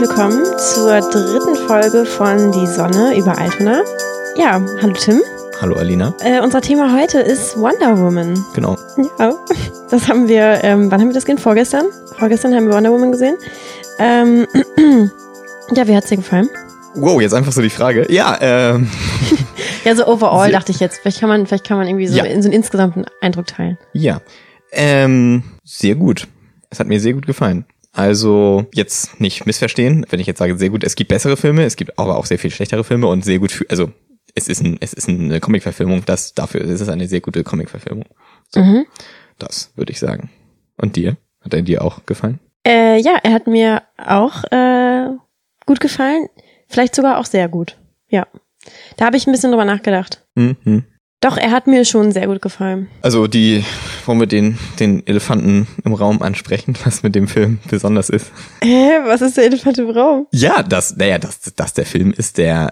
willkommen zur dritten Folge von Die Sonne über Altona. Ja, hallo Tim. Hallo Alina. Äh, unser Thema heute ist Wonder Woman. Genau. Ja, das haben wir, ähm, wann haben wir das gesehen? Vorgestern? Vorgestern haben wir Wonder Woman gesehen. Ähm, ja, wie hat's dir gefallen? Wow, jetzt einfach so die Frage. Ja, ähm. ja, so overall dachte ich jetzt. Vielleicht kann man, vielleicht kann man irgendwie so, Ja. in, so einen insgesamten Eindruck teilen. Ja. Ähm, sehr gut. Es hat mir sehr gut gefallen. Also jetzt nicht missverstehen, wenn ich jetzt sage sehr gut, es gibt bessere Filme, es gibt aber auch sehr viel schlechtere Filme und sehr gut für, also es ist ein, es ist eine Comic-Verfilmung, das dafür ist es eine sehr gute Comic-Verfilmung. So, Mhm. das würde ich sagen. Und dir? Hat er dir auch gefallen? Äh, ja, er hat mir auch äh, gut gefallen. Vielleicht sogar auch sehr gut. Ja. Da habe ich ein bisschen drüber nachgedacht. Mhm. Doch, er hat mir schon sehr gut gefallen. Also die, wollen wir den, den Elefanten im Raum ansprechen, was mit dem Film besonders ist? Hä, was ist der Elefant im Raum? Ja, das, naja, das, das der Film ist, der,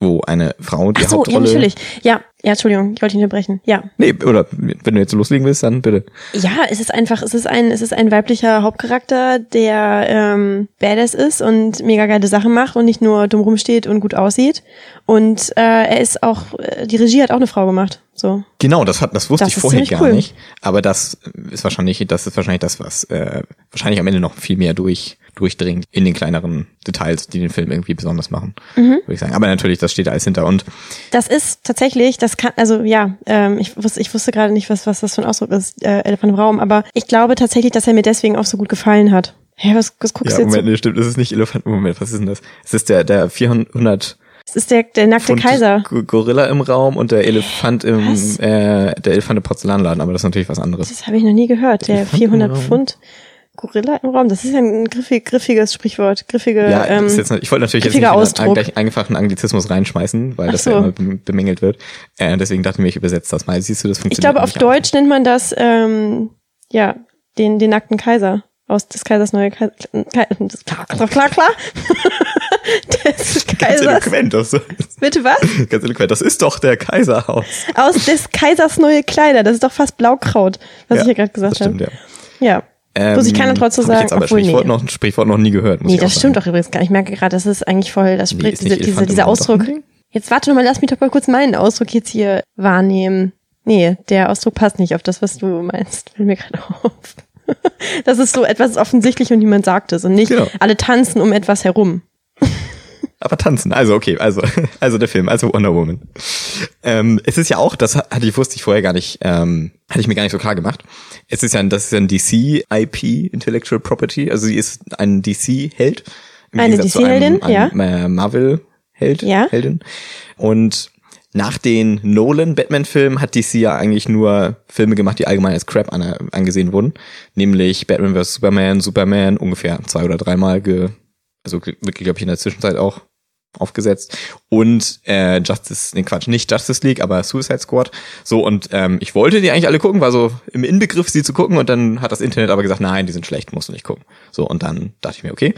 wo eine Frau die Ach so, ja, Hauptrolle. natürlich. Ja, ja, Entschuldigung, ich wollte dich unterbrechen. Ja. Nee, oder wenn du jetzt loslegen willst, dann bitte. Ja, es ist einfach, es ist ein, es ist ein weiblicher Hauptcharakter, der ähm, badass ist und mega geile Sachen macht und nicht nur dumm rumsteht und gut aussieht. Und äh, er ist auch, äh, die Regie hat auch eine Frau gemacht. So. Genau, das hat, das wusste Das ich vorher gar cool. nicht. Aber das ist wahrscheinlich, das ist wahrscheinlich das, was äh, wahrscheinlich am Ende noch viel mehr durch durchdringt in den kleineren Details, die den Film irgendwie besonders machen, Mhm. würde ich sagen. Aber natürlich, das steht da alles hinter. Und Das ist tatsächlich, das kann, also ja, ähm, ich wusste, ich wusste gerade nicht, was, was das für ein Ausdruck ist, äh, Elefant im Raum, aber ich glaube tatsächlich, dass er mir deswegen auch so gut gefallen hat. Hä, was, was guckst ja, du jetzt? Moment, nee, stimmt, das ist nicht Elefant. Moment, was ist denn das? Es ist der, der 400 Es ist der, der nackte Pfund Kaiser. Gorilla im Raum und der Elefant im, Was? äh, der Elefant im Porzellanladen, aber das ist natürlich was anderes. Das habe ich noch nie gehört. Der Elefant im 400 Raum. Pfund Gorilla im Raum. Das ist ja ein griffig, griffiges Sprichwort. Griffige, Ja, ähm, ist jetzt, ich wollte natürlich jetzt nicht Ausdruck. gleich einfachen Anglizismus reinschmeißen, weil Ach das so. ja immer bem- bemängelt wird. Äh, deswegen dachte ich mir, ich übersetze das mal. Siehst du, das ich funktioniert. glaube, auf. Deutsch nennt man das, ähm, ja, den, den nackten Kaiser. Aus des Kaisers neue Kaiser. Das, klar, klar, klar, klar. des Ganz eloquent, das, Bitte was? ganz eloquent. Das ist doch der Kaiserhaus. Aus des Kaisers neue Kleider. Das ist doch fast Blaukraut, was ich hier gerade gesagt das stimmt, habe. ja. Ja. Muss ich keiner trotzdem hab ich sagen, jetzt aber Sprichwort, nee. noch, Sprichwort noch nie gehört. Muss Nee, das stimmt sagen. doch übrigens gar nicht. Ich merke gerade, das ist eigentlich voll, das Nee, diese, diese, dieser Ausdruck. Jetzt warte mal, lass mich doch mal kurz meinen Ausdruck jetzt hier wahrnehmen. Nee, der Ausdruck passt nicht auf das, was du meinst. Fällt mir gerade auf. Das ist so etwas ist offensichtlich und niemand sagt es und nicht Genau. alle tanzen um etwas herum. Aber tanzen, also okay, also, also der Film, also Wonder Woman. Ähm, es ist ja auch, das hatte ich, wusste ich vorher gar nicht, ähm, hatte ich mir gar nicht so klar gemacht. Es ist ja, ein- das ist ja ein DC IP, Intellectual Property, also sie ist ein DC-Held. Eine DC-Heldin, ja. äh, Marvel-Held, Ja. Heldin. Und nach den Nolan-Batman-Filmen hat DC ja eigentlich nur Filme gemacht, die allgemein als Crap an, angesehen wurden. Nämlich Batman vs. Superman, Superman ungefähr zwei oder dreimal ge, also wirklich, glaube ich, in der Zwischenzeit auch aufgesetzt. Und äh, Justice, nee Quatsch, nicht Justice League, aber Suicide Squad. So, und ähm, ich wollte die eigentlich alle gucken, war so im Inbegriff, sie zu gucken, und dann hat das Internet aber gesagt, nein, die sind schlecht, musst du nicht gucken. So, und dann dachte ich mir, okay.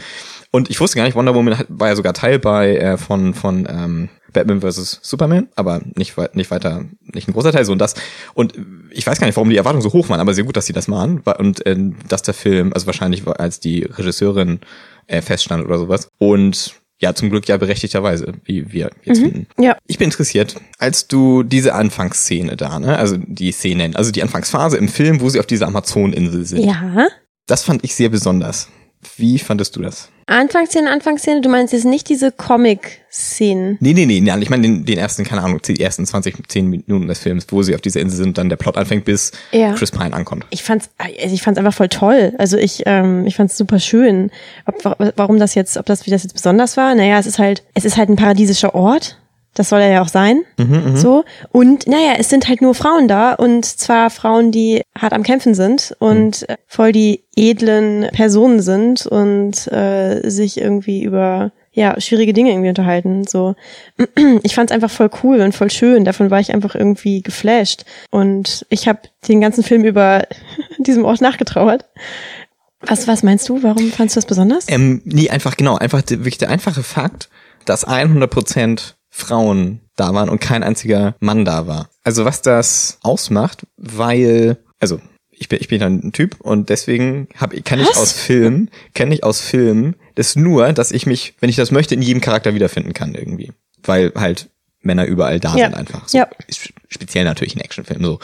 Und ich wusste gar nicht, Wonder Woman war ja sogar Teil bei äh, von, von ähm, Batman vs. Superman, aber nicht, nicht weiter, nicht ein großer Teil, so und das. Und ich weiß gar nicht, warum die Erwartungen so hoch waren, aber sehr gut, dass sie das machen. Und äh, dass der Film, also wahrscheinlich als die Regisseurin äh, feststand oder sowas. Und ja, zum Glück ja berechtigterweise, wie wir jetzt finden. Ja. Ich bin interessiert, als du diese Anfangsszene da, ne, also die Szenen, also die Anfangsphase im Film, wo sie auf dieser Amazoninsel sind, Ja. das fand ich sehr besonders. Wie fandest du das? Anfangsszene, Anfangsszene, du meinst jetzt nicht diese Comic-Szenen. Nee, nee, nee, nein, ich meine den, den ersten, keine Ahnung, die ersten 20, 10 Minuten des Films, wo sie auf dieser Insel sind, dann der Plot anfängt, bis Ja. Chris Pine ankommt. Ich fand's, also ich fand's einfach voll toll. Also ich, ähm, ich fand's super schön. Ob, wa- warum das jetzt, ob das, wie das jetzt besonders war? Naja, es ist halt, es ist halt ein paradiesischer Ort. Das soll er ja auch sein. So. Und naja, es sind halt nur Frauen da und zwar Frauen, die hart am Kämpfen sind und äh, voll die edlen Personen sind und äh, sich irgendwie über ja, schwierige Dinge irgendwie unterhalten. So. Ich fand's einfach voll cool und voll schön. Davon war ich einfach irgendwie geflasht. Und ich habe den ganzen Film über diesem Ort nachgetrauert. Was, was meinst du? Warum fandst du das besonders? Ähm, nee, einfach genau, einfach wirklich der einfache Fakt, dass 100% Frauen da waren und kein einziger Mann da war. Also was das ausmacht, weil, also ich bin, ich bin ein Typ und deswegen hab, kann ich Was? aus Filmen, kenne ich aus Filmen das nur, dass ich mich, wenn ich das möchte, in jedem Charakter wiederfinden kann irgendwie. Weil halt Männer überall da Ja. sind einfach. So, Ja. Speziell natürlich in Actionfilmen so.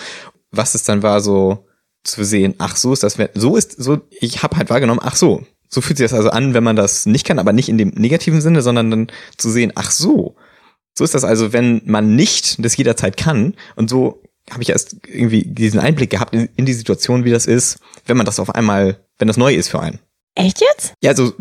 Was es dann war so zu sehen, ach so ist das, so ist, so, ich habe halt wahrgenommen, ach so, so fühlt sich das also an, wenn man das nicht kann, aber nicht in dem negativen Sinne, sondern dann zu sehen, ach so, so ist das also, wenn man nicht das jederzeit kann und so habe ich erst irgendwie diesen Einblick gehabt in, in die Situation, wie das ist, wenn man das auf einmal, wenn das neu ist für einen. Echt jetzt? Ja, also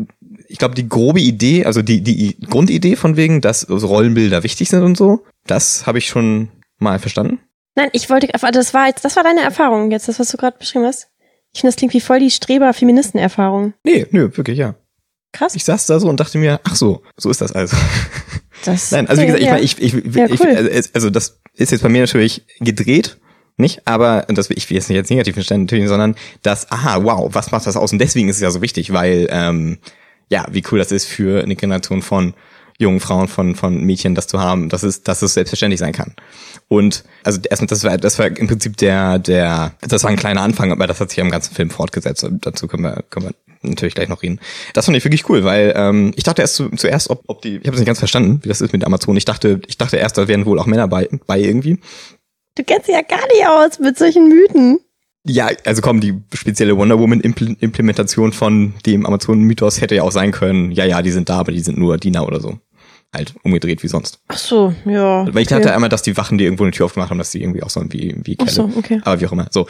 ich glaube, die grobe Idee, also die, die Grundidee von wegen, dass Rollenbilder wichtig sind und so, das habe ich schon mal verstanden. Nein, ich wollte, das war jetzt, das war deine Erfahrung jetzt, das, was du gerade beschrieben hast. Ich finde, das klingt wie voll die Streber-Feministen-Erfahrung. Nee, nö, wirklich, ja. Krass. Ich saß da so und dachte mir, ach so, so ist das also. Das, Nein, also wie gesagt, ich ja. meine, ich, ich, Ja, ich, cool. also, also das ist jetzt bei mir natürlich gedreht, nicht? Aber das ich will jetzt nicht jetzt negativ natürlich, sondern das, aha, wow, was macht das aus? Und deswegen ist es ja so wichtig, weil ähm, ja, wie cool das ist für eine Generation von jungen Frauen, von von Mädchen, das zu haben, dass es, dass es selbstverständlich sein kann. Und also erstens, das war, das war im Prinzip der, der, das war ein kleiner Anfang, aber das hat sich ja im ganzen Film fortgesetzt. Und dazu können wir, können wir natürlich gleich noch reden. Das fand ich wirklich cool, weil ähm, ich dachte erst zu, zuerst, ob, ob die, ich habe es nicht ganz verstanden, wie das ist mit Amazon. Ich dachte, ich dachte erst, da wären wohl auch Männer bei, bei irgendwie. Du kennst dich ja gar nicht aus mit solchen Mythen. Ja, also komm, die spezielle Wonder Woman Impl Implementation von dem Amazon Mythos hätte ja auch sein können. Ja, ja, die sind da, aber die sind nur Diener oder so. Halt umgedreht wie sonst. Ach so, ja. Weil ich okay. dachte einmal, dass die Wachen, die irgendwo eine Tür aufgemacht haben, dass die irgendwie auch so wie wie Ach Kerle. so, okay. Aber wie auch immer. So.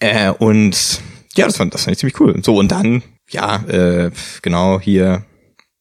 Äh, und ja, das fand, das fand ich ziemlich cool. So, und dann, ja, äh, genau, hier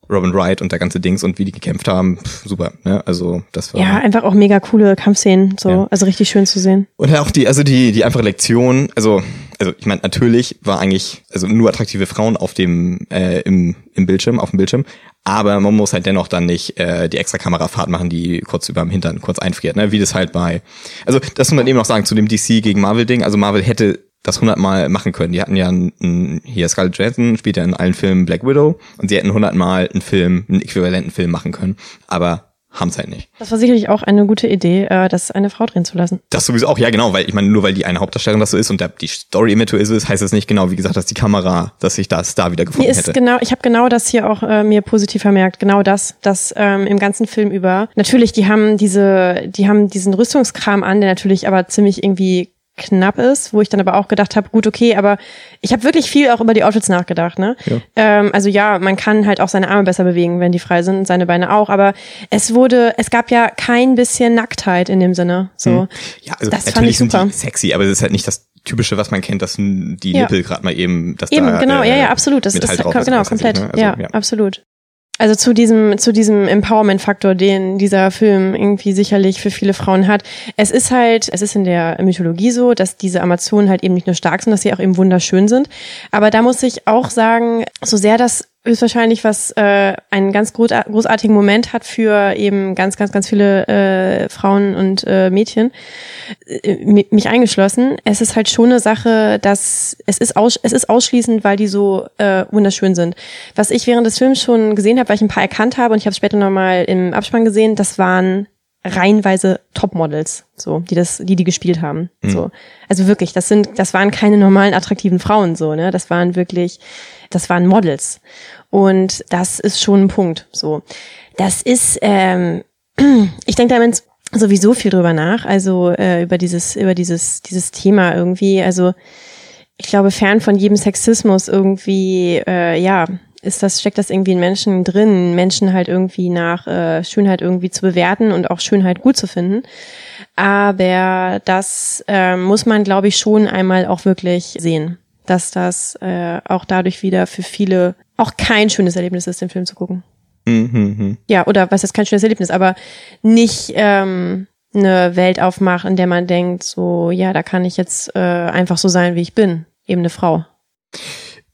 Robin Wright und der ganze Dings und wie die gekämpft haben, pff, super, ne? Also das war. Ja, einfach auch mega coole Kampfszenen, so, Ja. also richtig schön zu sehen. Und auch die, also die, die einfache Lektion, also, also ich meine, natürlich war eigentlich, also nur attraktive Frauen auf dem, äh, im, im Bildschirm, auf dem Bildschirm, aber man muss halt dennoch dann nicht äh, die extra Kamerafahrt machen, die kurz über dem Hintern kurz einfriert, ne? Wie das halt bei. Also das muss man eben noch sagen, zu dem DC gegen Marvel-Ding, also Marvel hätte das hundertmal machen können. Die hatten ja ein, ein, hier Scarlett Johansson spielt ja in allen Filmen Black Widow und sie hätten hundertmal einen Film, einen äquivalenten Film machen können, aber haben's halt nicht. Das war sicherlich auch eine gute Idee, äh, das eine Frau drehen zu lassen. Das sowieso auch, ja genau, weil ich meine, nur weil die eine Hauptdarstellerin das so ist und der, die Story eventuell so ist, heißt das nicht genau, wie gesagt, dass die Kamera, dass ich das da wieder gefunden hätte. genau, ich habe genau das hier auch äh, mir positiv vermerkt, genau das, dass ähm, im ganzen Film über. Natürlich, die haben diese, die haben diesen Rüstungskram an, der natürlich aber ziemlich irgendwie knapp ist, wo ich dann aber auch gedacht habe, gut, okay, aber ich habe wirklich viel auch über die Outfits nachgedacht, ne? Ja. Ähm, also ja, man kann halt auch seine Arme besser bewegen, wenn die frei sind, seine Beine auch, aber es wurde, es gab ja kein bisschen Nacktheit in dem Sinne, so. ja, also das fand natürlich ich sind super. die sexy, aber es ist halt nicht das typische, was man kennt, dass die Ja. Nippel gerade mal eben, dass Eben, da genau, äh, ja, ja, absolut. Das Metall ist drauf kom- genau was weiß ich, komplett. ne? Also, ja, absolut. Also zu diesem zu diesem Empowerment-Faktor, den dieser Film irgendwie sicherlich für viele Frauen hat. Es ist halt, es ist in der Mythologie so, dass diese Amazonen halt eben nicht nur stark sind, dass sie auch eben wunderschön sind. Aber da muss ich auch sagen, so sehr das höchstwahrscheinlich was äh, einen ganz großar- großartigen Moment hat für eben ganz, ganz, ganz viele äh, Frauen und äh, Mädchen, äh, mi- mich eingeschlossen. Es ist halt schon eine Sache, dass es ist, aus, es ist ausschließend, weil die so äh, wunderschön sind. Was ich während des Films schon gesehen habe, weil ich ein paar erkannt habe und ich habe es später nochmal im Abspann gesehen, das waren reihenweise Topmodels, so, die das, die die gespielt haben, so. Also wirklich, das sind, das waren keine normalen attraktiven Frauen, so, ne, das waren wirklich, das waren Models. Und das ist schon ein Punkt, so. Das ist, ähm, ich denke da immer sowieso viel drüber nach, also äh, über dieses, über dieses, dieses Thema irgendwie, also ich glaube, fern von jedem Sexismus irgendwie, äh, ja, ist das, steckt das irgendwie in Menschen drin, Menschen halt irgendwie nach äh, Schönheit irgendwie zu bewerten und auch Schönheit gut zu finden. Aber das äh, muss man, glaube ich, schon einmal auch wirklich sehen, dass das äh, auch dadurch wieder für viele auch kein schönes Erlebnis ist, den Film zu gucken. Mhm, mhm. Ja, oder was ist kein schönes Erlebnis, aber nicht ähm, eine Welt aufmachen, in der man denkt, so, ja, da kann ich jetzt äh, einfach so sein, wie ich bin. Eben eine Frau.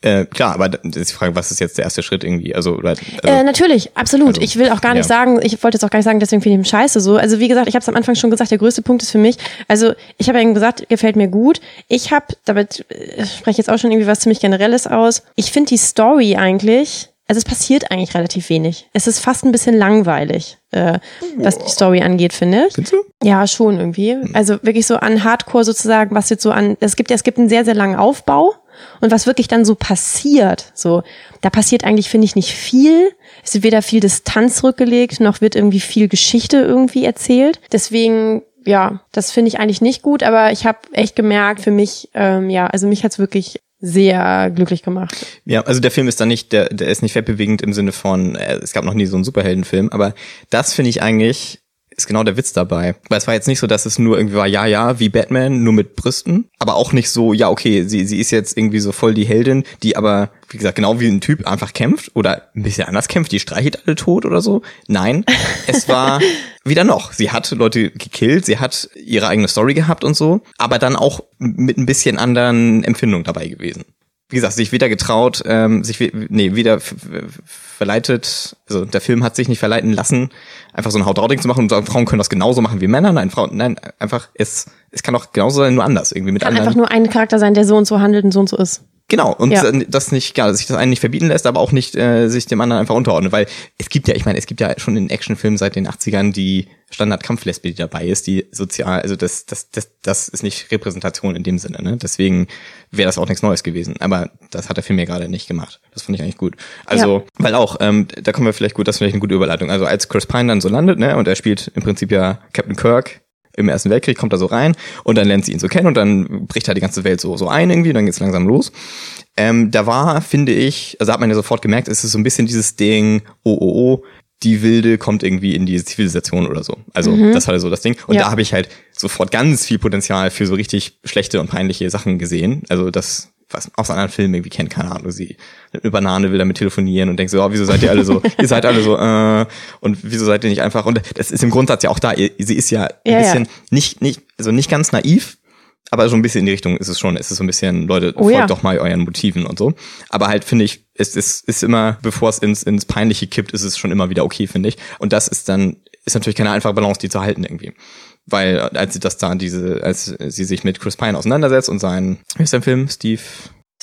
Äh, klar, aber ist die Frage, was ist jetzt der erste Schritt irgendwie? Also, oder, also äh, natürlich, absolut. also, ich will auch gar nicht ja. sagen, ich wollte jetzt auch gar nicht sagen, deswegen finde ich ihn scheiße so. Also wie gesagt, ich habe es am Anfang schon gesagt, der größte Punkt ist für mich, also ich habe ja eben gesagt, gefällt mir gut. Ich habe, damit äh, spreche ich jetzt auch schon irgendwie was ziemlich Generelles aus. Ich finde die Story eigentlich, also es passiert eigentlich relativ wenig. Es ist fast ein bisschen langweilig, äh, was die Story angeht, finde ich. Findest du? Ja, schon irgendwie. Also wirklich so an Hardcore sozusagen, was jetzt so an, es gibt ja, es gibt einen sehr, sehr langen Aufbau. Und was wirklich dann so passiert. So, da passiert eigentlich, finde ich, nicht viel. Es wird weder viel Distanz zurückgelegt, noch wird irgendwie viel Geschichte irgendwie erzählt. Deswegen ja, das finde ich eigentlich nicht gut, aber ich habe echt gemerkt, für mich, ähm, ja, also mich hat's wirklich sehr glücklich gemacht. Ja, also der Film ist da nicht, der, der ist nicht wettbewegend im Sinne von, äh, es gab noch nie so einen Superheldenfilm, aber das finde ich eigentlich ist genau der Witz dabei. Weil es war jetzt nicht so, dass es nur irgendwie war, ja, ja, wie Batman, nur mit Brüsten. Aber auch nicht so, ja, okay, sie, sie ist jetzt irgendwie so voll die Heldin, die aber, wie gesagt, genau wie ein Typ einfach kämpft oder ein bisschen anders kämpft, die streichelt alle tot oder so. Nein, es war wieder noch. Sie hat Leute gekillt, sie hat ihre eigene Story gehabt und so, aber dann auch mit ein bisschen anderen Empfindungen dabei gewesen wie gesagt, sich wieder getraut, ähm, sich nee, wieder verleitet, also der Film hat sich nicht verleiten lassen, einfach so ein Hautding zu machen und sagen, Frauen können das genauso machen wie Männer. Nein, Frauen, nein, einfach, es, es kann auch genauso sein, nur anders, irgendwie mit kann anderen. einfach nur ein Charakter sein, der so und so handelt und so und so ist. Genau, und ja. das nicht, ja, sich das einen nicht verbieten lässt, aber auch nicht äh, sich dem anderen einfach unterordnet, weil es gibt ja, ich meine, es gibt ja schon in Actionfilmen seit den 80ern die Standard-Kampflesbe, die dabei ist, die sozial, also das, das, das, das ist nicht Repräsentation in dem Sinne, ne? Deswegen wäre das auch nichts Neues gewesen. Aber das hat der Film mir gerade nicht gemacht. Das fand ich eigentlich gut. Also, ja. weil auch, ähm, da kommen wir vielleicht gut, das ist vielleicht eine gute Überleitung. Also als Chris Pine dann so landet, ne, und er spielt im Prinzip ja Captain Kirk im Ersten Weltkrieg, kommt er so rein und dann lernt sie ihn so kennen und dann bricht halt die ganze Welt so, so ein irgendwie, und dann geht's langsam los. Ähm, da war, finde ich, also hat man ja sofort gemerkt, es ist so ein bisschen dieses Ding, oh, oh, oh, die Wilde kommt irgendwie in die Zivilisation oder so. Also mhm. das war so das Ding. Und ja. da habe ich halt sofort ganz viel Potenzial für so richtig schlechte und peinliche Sachen gesehen. Also das, was aus anderen Filmen irgendwie kennt, keine Ahnung, sie eine Banane will damit telefonieren und denkt so, oh, wieso seid ihr alle so, ihr seid alle so, äh, und wieso seid ihr nicht einfach, und das ist im Grundsatz ja auch da, sie ist ja ein ja, bisschen ja. nicht, nicht, also nicht ganz naiv, aber so ein bisschen in die Richtung ist es schon, ist es so ein bisschen, Leute, oh, folgt ja. doch mal euren Motiven und so. Aber halt finde ich, es ist, ist immer, bevor es ins, ins Peinliche kippt, ist es schon immer wieder okay, finde ich. Und das ist dann, ist natürlich keine einfache Balance, die zu halten irgendwie. Weil als sie das da, diese, als sie sich mit Chris Pine auseinandersetzt und sein, wie ist der Film? Steve,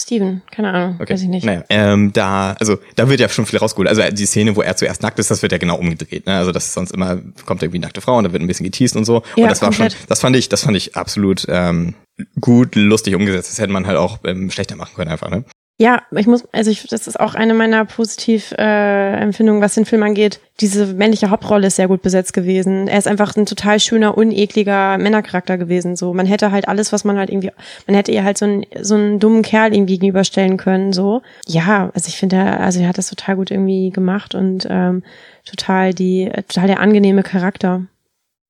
Steven, keine Ahnung, okay. weiß ich nicht. Naja, ähm, da, also da wird ja schon viel rausgeholt. Also die Szene, wo er zuerst nackt ist, das wird ja genau umgedreht. Ne? Also das ist sonst immer kommt irgendwie nackte Frau und da wird ein bisschen geteased und so. Ja, und das war komplett. schon, das fand ich, das fand ich absolut ähm, gut, lustig umgesetzt. Das hätte man halt auch ähm, schlechter machen können einfach. Ne? Ja, ich muss, also ich, das ist auch eine meiner Positiv-Empfindungen, äh, was den Film angeht. Diese männliche Hauptrolle ist sehr gut besetzt gewesen. Er ist einfach ein total schöner, unekliger Männercharakter gewesen. So, man hätte halt alles, was man halt irgendwie, man hätte ihr halt so einen, so einen dummen Kerl irgendwie gegenüberstellen können. So, ja, also ich finde, also er hat das total gut irgendwie gemacht und ähm, total die, total der angenehme Charakter.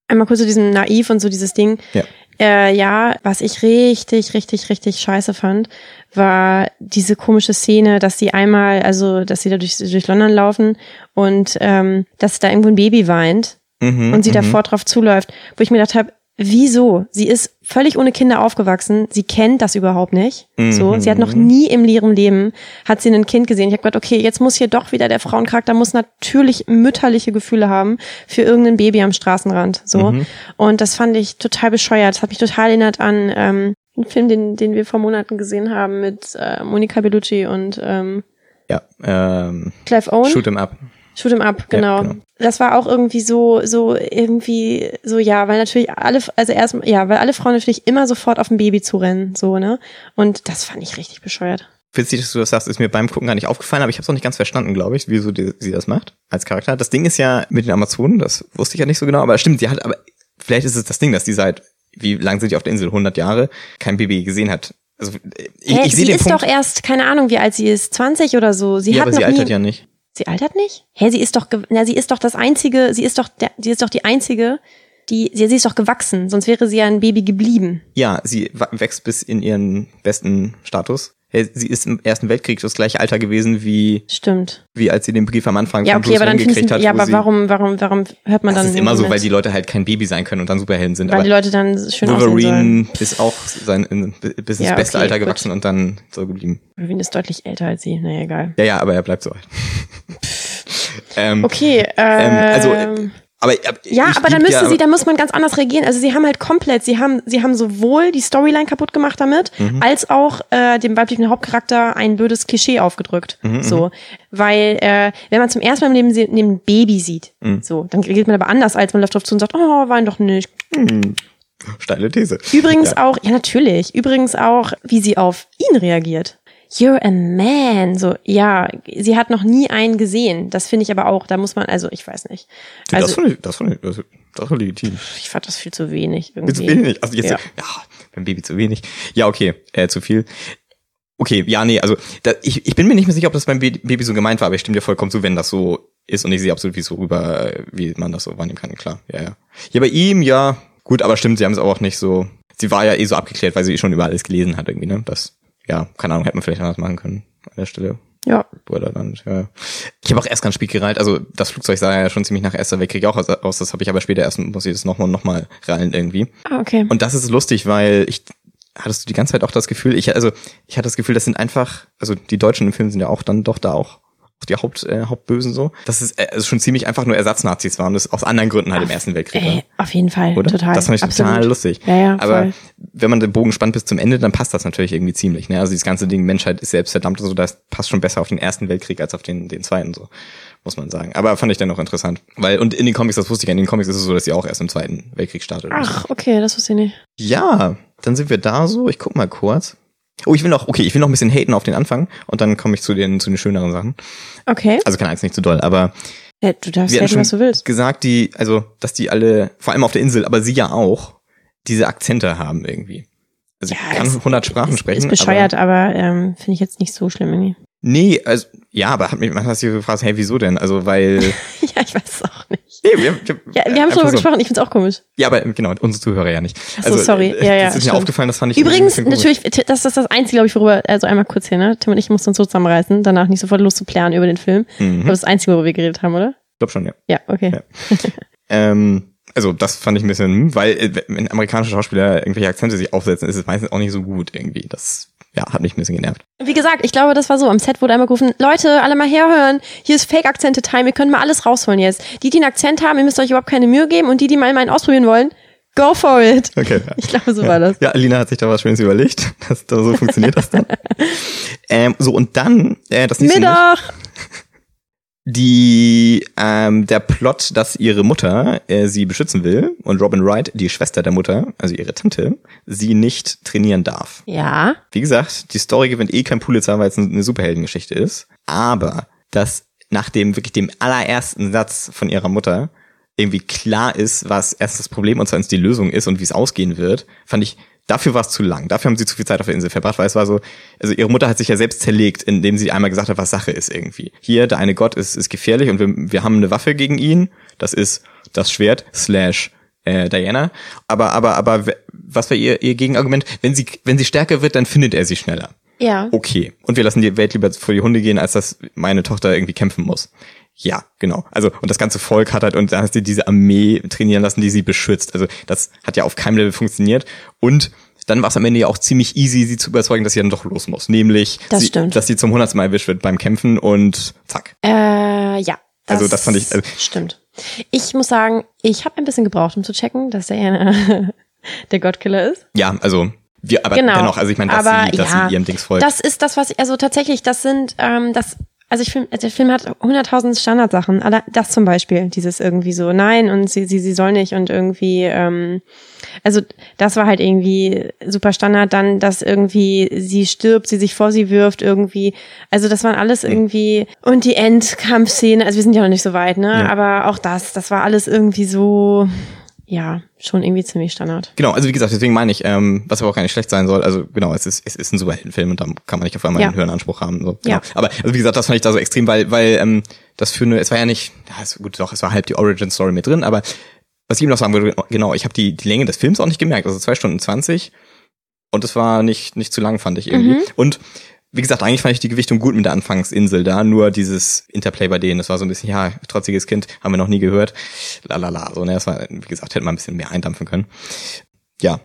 Einmal kurz zu diesem Naiv und so dieses Ding. Ja. Äh, ja, was ich richtig, richtig, richtig scheiße fand, war diese komische Szene, dass sie einmal, also dass sie da durch, durch London laufen und ähm, dass da irgendwo ein Baby weint mhm, und sie davor mhm. drauf zuläuft, wo ich mir gedacht habe, wieso? Sie ist völlig ohne Kinder aufgewachsen, sie kennt das überhaupt nicht. Mhm. So, sie hat noch nie im leeren Leben hat sie ein Kind gesehen. Ich habe gedacht, okay, jetzt muss hier doch wieder der Frauencharakter muss natürlich mütterliche Gefühle haben für irgendein Baby am Straßenrand. So mhm. und das fand ich total bescheuert. Das hat mich total erinnert an ähm, einen Film, den den wir vor Monaten gesehen haben mit äh, Monica Bellucci und ähm, ja, ähm, Clive Owen. Shoot 'em up. Shoot 'em up, genau. Ja, genau. Das war auch irgendwie so, so irgendwie, so ja, weil natürlich alle, also erst, ja, weil alle Frauen natürlich immer sofort auf ein Baby zurennen, so ne. Und das fand ich richtig bescheuert. Witzig, dass du das sagst, ist mir beim Gucken gar nicht aufgefallen, aber ich habe es auch nicht ganz verstanden, glaube ich, wieso die, sie das macht als Charakter. Das Ding ist ja mit den Amazonen, das wusste ich ja nicht so genau, aber stimmt, sie hat, aber vielleicht ist es das Ding, dass die seit, wie lang sind die auf der Insel? 100 Jahre, kein Baby gesehen hat. Also ich, hey, ich sehe den ist Punkt, doch erst, keine Ahnung, wie alt sie ist, 20 oder so. Sie ja, hat aber sie altert ja nicht. Sie altert nicht? Hä, sie ist doch, na, sie ist doch das einzige, sie ist doch, der, sie ist doch die einzige, die, sie, sie ist doch gewachsen, sonst wäre sie ja ein Baby geblieben. Ja, sie wächst bis in ihren besten Status. Sie ist im Ersten Weltkrieg das gleiche Alter gewesen wie stimmt wie als sie den Brief am Anfang ja, okay, aber dann gekriegt hat. Ja, aber warum warum warum hört man das dann? Das ist immer so, weil die Leute halt kein Baby sein können und dann Superhelden sind. Weil aber die Leute dann schön Wolverine ist auch sein in, bis ins ja, beste okay, Alter gut. gewachsen und dann so geblieben. Wolverine ist deutlich älter als sie. Naja, egal. Ja, ja, aber er bleibt so alt. ähm, okay. Ähm, also ähm, aber, aber ja, aber dann müsste ja, sie, dann muss man ganz anders reagieren. Also sie haben halt komplett, sie haben, sie haben sowohl die Storyline kaputt gemacht damit, mhm. als auch äh, dem weiblichen Hauptcharakter ein blödes Klischee aufgedrückt. Mhm, so, mhm. weil äh, wenn man zum ersten Mal neben, neben Baby sieht, mhm. so, dann reagiert man aber anders, als man läuft drauf zu und sagt, oh, wein doch nicht. Mhm. Steile These. Übrigens ja. auch, ja natürlich, übrigens auch, wie sie auf ihn reagiert. You're a man. So, ja, sie hat noch nie einen gesehen. Das finde ich aber auch, da muss man, also ich weiß nicht. Also, das fand ich, das fand ich, das, das war legitim. Ich fand das viel zu wenig. Irgendwie. Viel zu wenig. Also jetzt, ja, ja beim Baby zu wenig. Ja, okay, äh, zu viel. Okay, ja, nee, also da, ich, ich bin mir nicht mehr sicher, ob das beim Baby so gemeint war, aber ich stimme dir vollkommen zu, wenn das so ist und ich sehe absolut, wie es so rüber, wie man das so wahrnehmen kann, klar. Ja, ja. Ja, bei ihm, ja, gut, aber stimmt, sie haben es auch nicht so. Sie war ja eh so abgeklärt, weil sie schon über alles gelesen hat, irgendwie, ne? Das, ja, keine Ahnung, hätte man vielleicht anders machen können an der Stelle. Ja. Borderland, ja. Ich habe auch erst ganz spät gereilt, also das Flugzeug sah ja schon ziemlich nach Erster Weltkrieg auch aus, das habe ich aber später erst, muss ich das nochmal noch mal reilen irgendwie. Ah, okay. Und das ist lustig, weil ich hattest du die ganze Zeit auch das Gefühl, ich also ich hatte das Gefühl, das sind einfach, also die Deutschen im Film sind ja auch dann doch da auch die Haupt, äh, Hauptbösen so, dass es äh, also schon ziemlich einfach nur Ersatznazis waren, das aus anderen Gründen halt Ach, im Ersten Weltkrieg. Ey, auf jeden Fall, Oder? total. Das fand ich absolut. total lustig. Ja, ja, Aber voll. wenn man den Bogen spannt bis zum Ende, dann passt das natürlich irgendwie ziemlich. Ne? Also dieses ganze Ding, Menschheit ist selbst verdammt und so, das passt schon besser auf den Ersten Weltkrieg als auf den, den Zweiten so muss man sagen. Aber fand ich dann noch interessant. Weil, und in den Comics, das wusste ich ja, in den Comics ist es so, dass sie auch erst im Zweiten Weltkrieg startet. Ach, okay, das wusste ich nicht. Ja, dann sind wir da so. Ich guck mal kurz. Oh, ich will noch, okay, ich will noch ein bisschen haten auf den Anfang und dann komme ich zu den, zu den schöneren Sachen. Okay. Also keine Angst, nicht zu doll, aber Ja, du darfst haten, was du willst. gesagt, die, also, dass die alle, vor allem auf der Insel, aber sie ja auch, diese Akzente haben irgendwie. Also ich Ja, kann es- 100 Sprachen ist, sprechen. Ist bescheuert, aber, ähm, finde ich jetzt nicht so schlimm irgendwie. Nee, also, ja, aber hat mich, man hat sich gefragt, hey, wieso denn? Also, weil, ja, ich weiß es auch nicht. nee, wir, wir, Ja, wir haben schon so. gesprochen, ich find's auch komisch. Ja, aber genau, unsere Zuhörer ja nicht. Ach so, sorry. Ja, ja, Das ist mir stimmt. aufgefallen, das fand ich Übrigens, natürlich, das ist das Einzige, glaube ich, worüber, also einmal kurz hier, ne? Tim und ich mussten uns so zusammenreißen, danach nicht sofort loszuplären über den Film. Ich Mhm. glaube, das ist das Einzige, worüber wir geredet haben, oder? Ich glaube schon, ja. Ja, okay. Ja. Ähm, also das fand ich ein bisschen, weil äh, wenn amerikanische Schauspieler irgendwelche Akzente sich aufsetzen, ist es meistens auch nicht so gut irgendwie. Das ja, hat mich ein bisschen genervt. Wie gesagt, ich glaube, das war so. Am Set wurde einmal gerufen, Leute, alle mal herhören. Hier ist Fake-Akzente-Time. Ihr könnt mal alles rausholen jetzt. Die, die einen Akzent haben, ihr müsst euch überhaupt keine Mühe geben. Und die, die mal einen ausprobieren wollen, go for it. Okay. Ich glaube, so war das. Ja, Alina hat sich da was Schönes überlegt. Das, da, so funktioniert das dann. ähm, so, und dann, äh, das nächste Mittag. Die ähm, der Plot, dass ihre Mutter äh, sie beschützen will und Robin Wright, die Schwester der Mutter, also ihre Tante, sie nicht trainieren darf. Ja. Wie gesagt, die Story gewinnt eh kein Pulitzer, weil es eine Superheldengeschichte ist. Aber dass nach dem wirklich dem allerersten Satz von ihrer Mutter irgendwie klar ist, was erst das Problem und zweitens die Lösung ist und wie es ausgehen wird, fand ich, dafür war es zu lang. Dafür haben sie zu viel Zeit auf der Insel verbracht, weil es war so, also ihre Mutter hat sich ja selbst zerlegt, indem sie einmal gesagt hat, was Sache ist irgendwie. Hier, der eine Gott ist, ist gefährlich und wir, wir haben eine Waffe gegen ihn. Das ist das Schwert slash äh, Diana. Aber, aber, aber was war ihr, ihr Gegenargument? Wenn sie, wenn sie stärker wird, dann findet er sie schneller. Ja. Okay. Und wir lassen die Welt lieber vor die Hunde gehen, als dass meine Tochter irgendwie kämpfen muss. Ja, genau. Also, und das ganze Volk hat halt, und da hast du diese Armee trainieren lassen, die sie beschützt. Also, das hat ja auf keinem Level funktioniert. Und dann war es am Ende ja auch ziemlich easy, sie zu überzeugen, dass sie dann doch los muss. Nämlich, Das sie, dass sie zum hundertsten Mal erwischt wird beim Kämpfen und zack. Äh, ja. Also, das fand ich- also- stimmt. Ich muss sagen, ich habe ein bisschen gebraucht, um zu checken, dass Diana der Godkiller ist. Ja, also, wir, aber Genau. dennoch, also ich meine, dass, Aber sie, dass ja, sie ihrem Dings folgt. Das ist das, was ich, also tatsächlich, das sind, ähm, das, also ich film, der Film hat 100.000 Standardsachen. Alle- Das zum Beispiel, dieses irgendwie so, nein, und sie, sie, sie soll nicht und irgendwie, ähm, also das war halt irgendwie super Standard. Dann, dass irgendwie sie stirbt, sie sich vor sie wirft, irgendwie. Also das waren alles irgendwie und die Endkampfszene. Also wir sind ja noch nicht so weit, ne? Ja. Aber auch das, das war alles irgendwie so, ja, schon irgendwie ziemlich Standard. Genau, also wie gesagt, deswegen meine ich, ähm, was aber auch gar nicht schlecht sein soll. Also genau, es ist, es ist ein Superheldenfilm und da kann man nicht auf einmal Ja. einen höheren Anspruch haben. So, genau. Ja. Aber also wie gesagt, das fand ich da so extrem, weil, weil ähm, das für eine, es war ja nicht, ja, ist gut, doch, es war halb die Origin Story mit drin, aber was ich eben noch sagen würde, genau, ich habe die, die Länge des Films auch nicht gemerkt, also zwei Stunden zwanzig und es war nicht, nicht zu lang, fand ich irgendwie. Mhm. Und wie gesagt, eigentlich fand ich die Gewichtung gut mit der Anfangsinsel da, nur dieses Interplay bei denen, das war so ein bisschen, ja, trotziges Kind, haben wir noch nie gehört. Lalala, so, ne, das war, wie gesagt, hätte man ein bisschen mehr eindampfen können. Ja.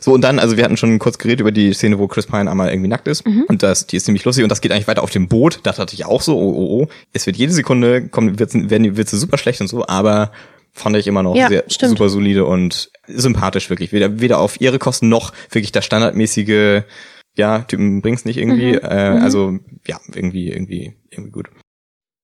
So, und dann, also wir hatten schon kurz geredet über die Szene, wo Chris Pine einmal irgendwie nackt ist. Und das, die ist ziemlich lustig und das geht eigentlich weiter auf dem Boot. Da dachte ich auch so, oh, oh, oh. Es wird jede Sekunde, kommen, wird's, werden die Witze super schlecht und so, aber fand ich immer noch Ja, sehr stimmt. super solide und sympathisch wirklich. Weder, weder auf ihre Kosten noch wirklich das standardmäßige, ja, Typen bringt's nicht irgendwie. Mhm, Äh, mhm. Also, ja, irgendwie, irgendwie, irgendwie gut.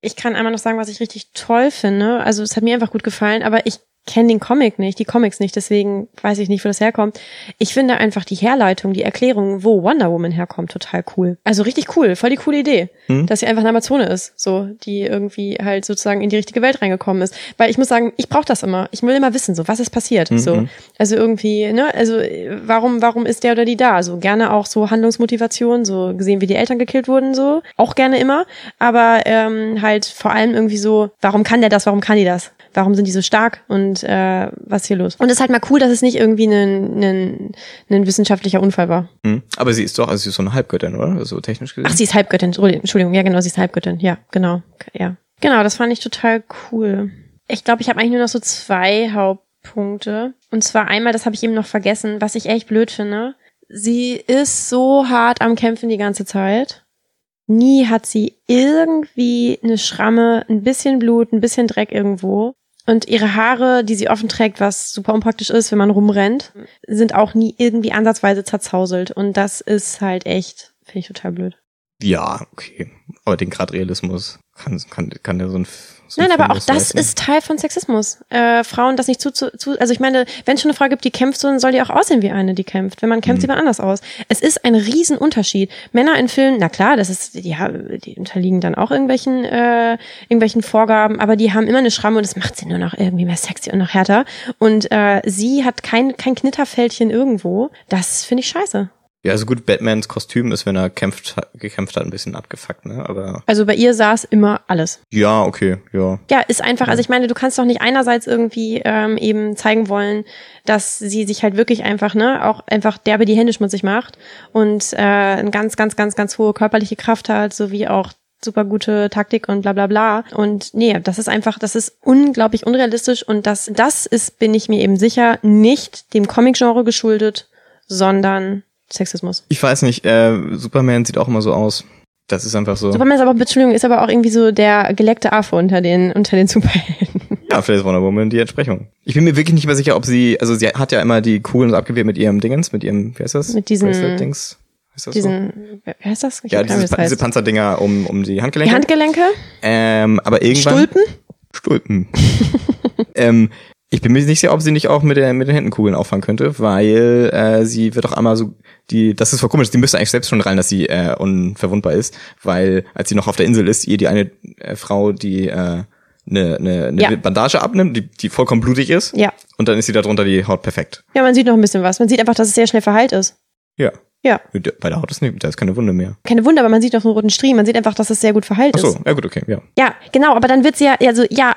Ich kann einmal noch sagen, was ich richtig toll finde. Also es hat mir einfach gut gefallen, aber ich kenne den Comic nicht, die Comics nicht, deswegen weiß ich nicht, wo das herkommt. Ich finde einfach die Herleitung, die Erklärung, wo Wonder Woman herkommt, total cool. Also richtig cool, voll die coole Idee, hm. dass sie einfach eine Amazone ist, so, die irgendwie halt sozusagen in die richtige Welt reingekommen ist. Weil ich muss sagen, ich brauche das immer. Ich will immer wissen, so, was ist passiert, mhm. so. Also irgendwie, ne, also warum, warum ist der oder die da? So gerne auch so Handlungsmotivation, so gesehen, wie die Eltern gekillt wurden, so, auch gerne immer. Aber ähm, halt vor allem irgendwie so, warum kann der das, warum kann die das? Warum sind die so stark und äh, was ist hier los? Und es ist halt mal cool, dass es nicht irgendwie ein, ein, ein wissenschaftlicher Unfall war. Hm. Aber sie ist doch, also sie ist so eine Halbgöttin, oder? So technisch gesehen. Ach, sie ist Halbgöttin, Entschuldigung, ja genau, sie ist Halbgöttin, ja, genau, ja. Genau, das fand ich total cool. Ich glaube, ich habe eigentlich nur noch so zwei Hauptpunkte. Und zwar einmal, das habe ich eben noch vergessen, was ich echt blöd finde. Sie ist so hart am Kämpfen die ganze Zeit. Nie hat sie irgendwie eine Schramme, ein bisschen Blut, ein bisschen Dreck irgendwo. Und ihre Haare, die sie offen trägt, was super unpraktisch ist, wenn man rumrennt, sind auch nie irgendwie ansatzweise zerzauselt. Und das ist halt echt, finde ich total blöd. Ja, okay. Aber den Grad Realismus kann, kann, kann der so ein Nein, aber auch das ist Teil von Sexismus. Äh, Frauen das nicht zu, zu, zu also ich meine, wenn es schon eine Frau gibt, die kämpft, so, dann soll die auch aussehen wie eine, die kämpft. Wenn man kämpft, mhm. sieht man anders aus. Es ist ein Riesenunterschied. Männer in Filmen, na klar, das ist, ja, die unterliegen dann auch irgendwelchen, äh, irgendwelchen Vorgaben, aber die haben immer eine Schramme und das macht sie nur noch irgendwie mehr sexy und noch härter. Und äh, sie hat kein, kein Knitterfältchen irgendwo. Das finde ich scheiße. Ja, also gut, Batmans Kostüm ist, wenn er kämpft, gekämpft hat, ein bisschen abgefuckt, ne? Aber. Also bei ihr saß immer alles. Ja, okay, ja. Ja, ist einfach, also ich meine, du kannst doch nicht einerseits irgendwie ähm, eben zeigen wollen, dass sie sich halt wirklich einfach, ne, auch einfach derbe die Hände schmutzig macht und äh, eine ganz, ganz, ganz, ganz hohe körperliche Kraft hat, sowie auch super gute Taktik und bla bla bla. Und nee, das ist einfach, das ist unglaublich unrealistisch und das, das ist, bin ich mir eben sicher, nicht dem Comic-Genre geschuldet, sondern Sexismus. Ich weiß nicht, äh, Superman sieht auch immer so aus. Das ist einfach so. Superman ist aber, Entschuldigung, ist aber auch irgendwie so der geleckte Affe unter den, unter den Superhelden. Ja, vielleicht ist Wonder Woman die Entsprechung. Ich bin mir wirklich nicht mehr sicher, ob sie, also sie hat ja immer die Kugeln so abgewehrt mit ihrem Dingens, mit ihrem, wie heißt das? Mit diesen, Dings. Heißt das diesen, so? wie heißt das? Ich ja, dieses, diese Panzerdinger um, um die Handgelenke. Die Handgelenke? Ähm, aber irgendwann. Stulpen? Stulpen. ähm, ich bin mir nicht sicher, ob sie nicht auch mit, der, mit den Händen Kugeln auffangen könnte, weil äh, sie wird auch einmal so, die, das ist voll komisch, die müsste eigentlich selbst schon rein, dass sie äh, unverwundbar ist, weil als sie noch auf der Insel ist, ihr die eine äh, Frau, die äh, eine, eine, eine ja. Bandage abnimmt, die, die vollkommen blutig ist. Ja. Und dann ist sie darunter die Haut perfekt. Ja, man sieht noch ein bisschen was. Man sieht einfach, dass es sehr schnell verheilt ist. Ja. Ja. Bei der Haut ist nicht, da ist keine Wunde mehr. Keine Wunde, aber man sieht noch einen roten Striemen. Man sieht einfach, dass es sehr gut verheilt Ach ist. so, ja gut, okay, ja. Ja, genau, aber dann wird sie ja, also ja,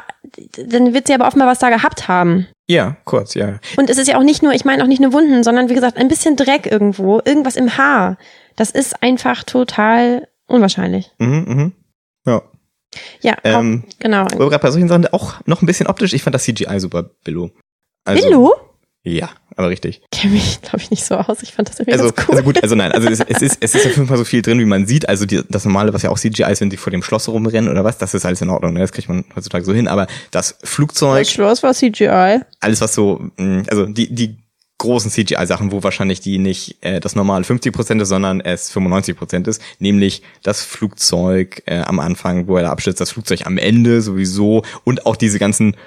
dann wird sie aber offenbar was da gehabt haben. Ja, kurz, ja. Und es ist ja auch nicht nur, ich meine auch nicht nur Wunden, sondern wie gesagt, ein bisschen Dreck irgendwo, irgendwas im Haar. Das ist einfach total unwahrscheinlich. Mhm, mhm. Ja. Ja, ähm, genau. Aber gerade bei solchen Sachen auch noch ein bisschen optisch. Ich fand das CGI super billo. Also, Billo? Ja, aber richtig. Ich kenne mich, glaube ich, nicht so aus. Ich fand das irgendwie also, cool. Also gut, also nein, also es, es ist es ist jeden Fall so viel drin, wie man sieht. Also die, das normale, was ja auch CGI ist, wenn sie vor dem Schloss rumrennen oder was, das ist alles in Ordnung. Ne? Das kriegt man heutzutage so hin. Aber das Flugzeug. Das Schloss war CGI. Alles, was so, mm, also die die großen CGI-Sachen, wo wahrscheinlich die nicht äh, das normale 50% ist, sondern es 95% ist, nämlich das Flugzeug äh, am Anfang, wo er da abstürzt, das Flugzeug am Ende sowieso und auch diese ganzen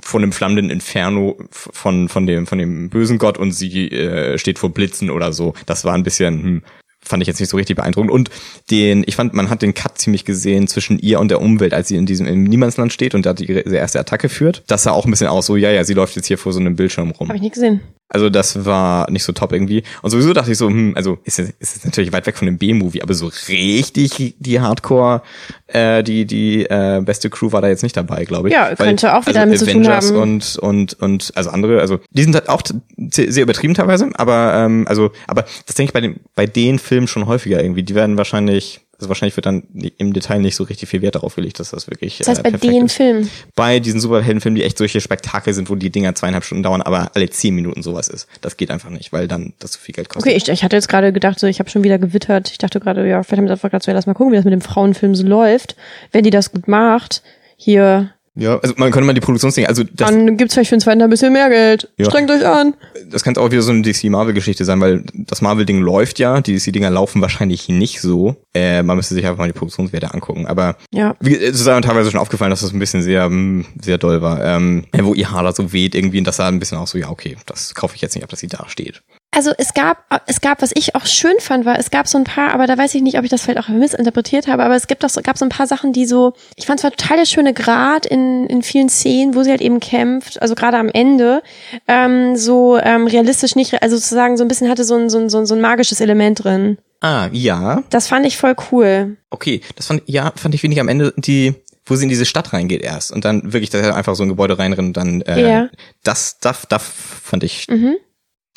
von dem flammenden Inferno von von dem von dem bösen Gott und sie äh, steht vor Blitzen oder so. Das war ein bisschen hm, fand ich jetzt nicht so richtig beeindruckend. Und den, ich fand, man hat den Cut ziemlich gesehen zwischen ihr und der Umwelt, als sie in diesem im Niemandsland steht und da die erste Attacke führt. Das sah auch ein bisschen aus, so, ja, ja, sie läuft jetzt hier vor so einem Bildschirm rum. Hab ich nicht gesehen. Also das war nicht so top irgendwie. Und sowieso dachte ich so, hm, also ist es, ist es natürlich weit weg von dem B-Movie, aber so richtig die Hardcore, äh, die die äh, beste Crew war da jetzt nicht dabei, glaube ich. Ja, könnte Weil, auch wieder also damit Avengers zu tun haben. und und und also andere, also die sind halt auch sehr übertrieben teilweise, aber ähm, also aber das denke ich bei den bei den Filmen schon häufiger irgendwie. Die werden wahrscheinlich also wahrscheinlich wird dann im Detail nicht so richtig viel Wert darauf gelegt, dass das wirklich. Das heißt, äh, bei den ist. Filmen. Bei diesen Superheldenfilmen, die echt solche Spektakel sind, wo die Dinger zweieinhalb Stunden dauern, aber alle zehn Minuten sowas ist. Das geht einfach nicht, weil dann das zu viel Geld kostet. Okay, ich, ich hatte jetzt gerade gedacht, so ich habe schon wieder gewittert. Ich dachte gerade, ja, vielleicht haben wir einfach gerade so, ja, lass mal gucken, wie das mit dem Frauenfilm so läuft. Wenn die das gut macht, hier Ja, also man könnte mal die Produktionsdinge, also das, Dann gibt's vielleicht für den zweiten ein bisschen mehr Geld. Ja. Strengt euch an. das könnte auch wieder so eine DC-Marvel-Geschichte sein, weil das Marvel-Ding läuft ja, die DC-Dinger laufen wahrscheinlich nicht so. Äh, man müsste sich einfach mal die Produktionswerte angucken. Aber Ja. wie, es ist einem teilweise schon aufgefallen, dass das ein bisschen sehr, mm, sehr doll war. Ähm, wo ihr Haar da so weht irgendwie und das sah ein bisschen aus so, ja, okay, das kaufe ich jetzt nicht ab, dass sie da steht. Also es gab, es gab, was ich auch schön fand, war, es gab so ein paar, aber da weiß ich nicht, ob ich das vielleicht auch missinterpretiert habe, aber es gibt auch so, gab so ein paar Sachen, die so, ich fand es war total der schöne Grad in, in vielen Szenen, wo sie halt eben kämpft, also gerade am Ende, ähm, so ähm, realistisch nicht, also sozusagen so ein bisschen hatte so ein, so ein, so ein, so ein magisches Element drin. Ah, ja, Das fand ich voll cool. okay, das fand, ja, fand ich wenig am Ende die, wo sie in diese Stadt reingeht erst und dann wirklich, er einfach so ein Gebäude reinrennt und dann, äh, Ja. das, das, das fand ich Mhm.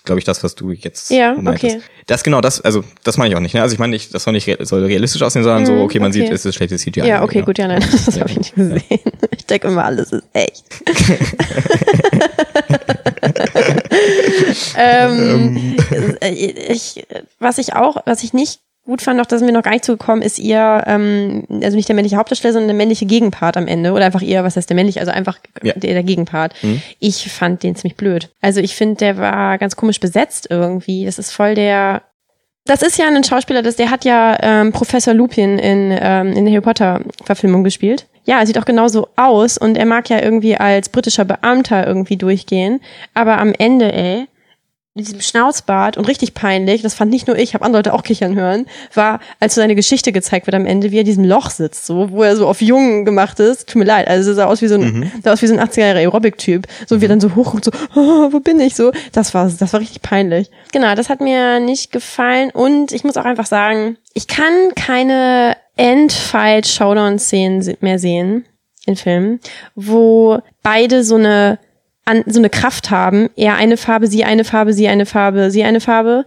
Glaube ich, das, was du jetzt Ja, meintest. okay. Das genau, das, also das meine ich auch nicht. Ne? Also ich meine nicht, das soll nicht soll realistisch aussehen, sondern so, Mhm, okay, man okay. sieht, es ist schlechtes CGI. Ja, okay, genau. gut, ja, nein, das habe ich nicht gesehen. Ich denke immer, alles ist echt. ähm, äh, ich, was ich auch, was ich nicht gut fand, noch, dass mir noch gar nicht zugekommen ist, ihr, ähm, also nicht der männliche Hauptdarsteller, sondern der männliche Gegenpart am Ende. Oder einfach ihr, was heißt der männliche, also einfach Ja. der, der Gegenpart. Mhm. Ich fand den ziemlich blöd. Also ich finde, der war ganz komisch besetzt irgendwie. Das ist voll der, das ist ja ein Schauspieler, das, der hat ja ähm, Professor Lupin in, ähm, in der Harry Potter Verfilmung gespielt. Ja, er sieht auch genauso aus und er mag ja irgendwie als britischer Beamter irgendwie durchgehen. Aber am Ende, ey, mit diesem Schnauzbart und richtig peinlich, das fand nicht nur ich, habe andere Leute auch kichern hören, war, als so seine Geschichte gezeigt wird am Ende, wie er in diesem Loch sitzt, so, wo er so auf jung gemacht ist. Tut mir leid, also er sah aus wie so ein, sah aus wie so ein 80er Jahre Aerobic-Typ, so wie er dann so hoch und so, oh, wo bin ich so? Das war, das war richtig peinlich. Genau, das hat mir nicht gefallen und ich muss auch einfach sagen, ich kann keine Endfight-Showdown-Szenen mehr sehen in Filmen, wo beide so eine an, so eine Kraft haben. Er eine Farbe, sie eine Farbe, sie eine Farbe, sie eine Farbe.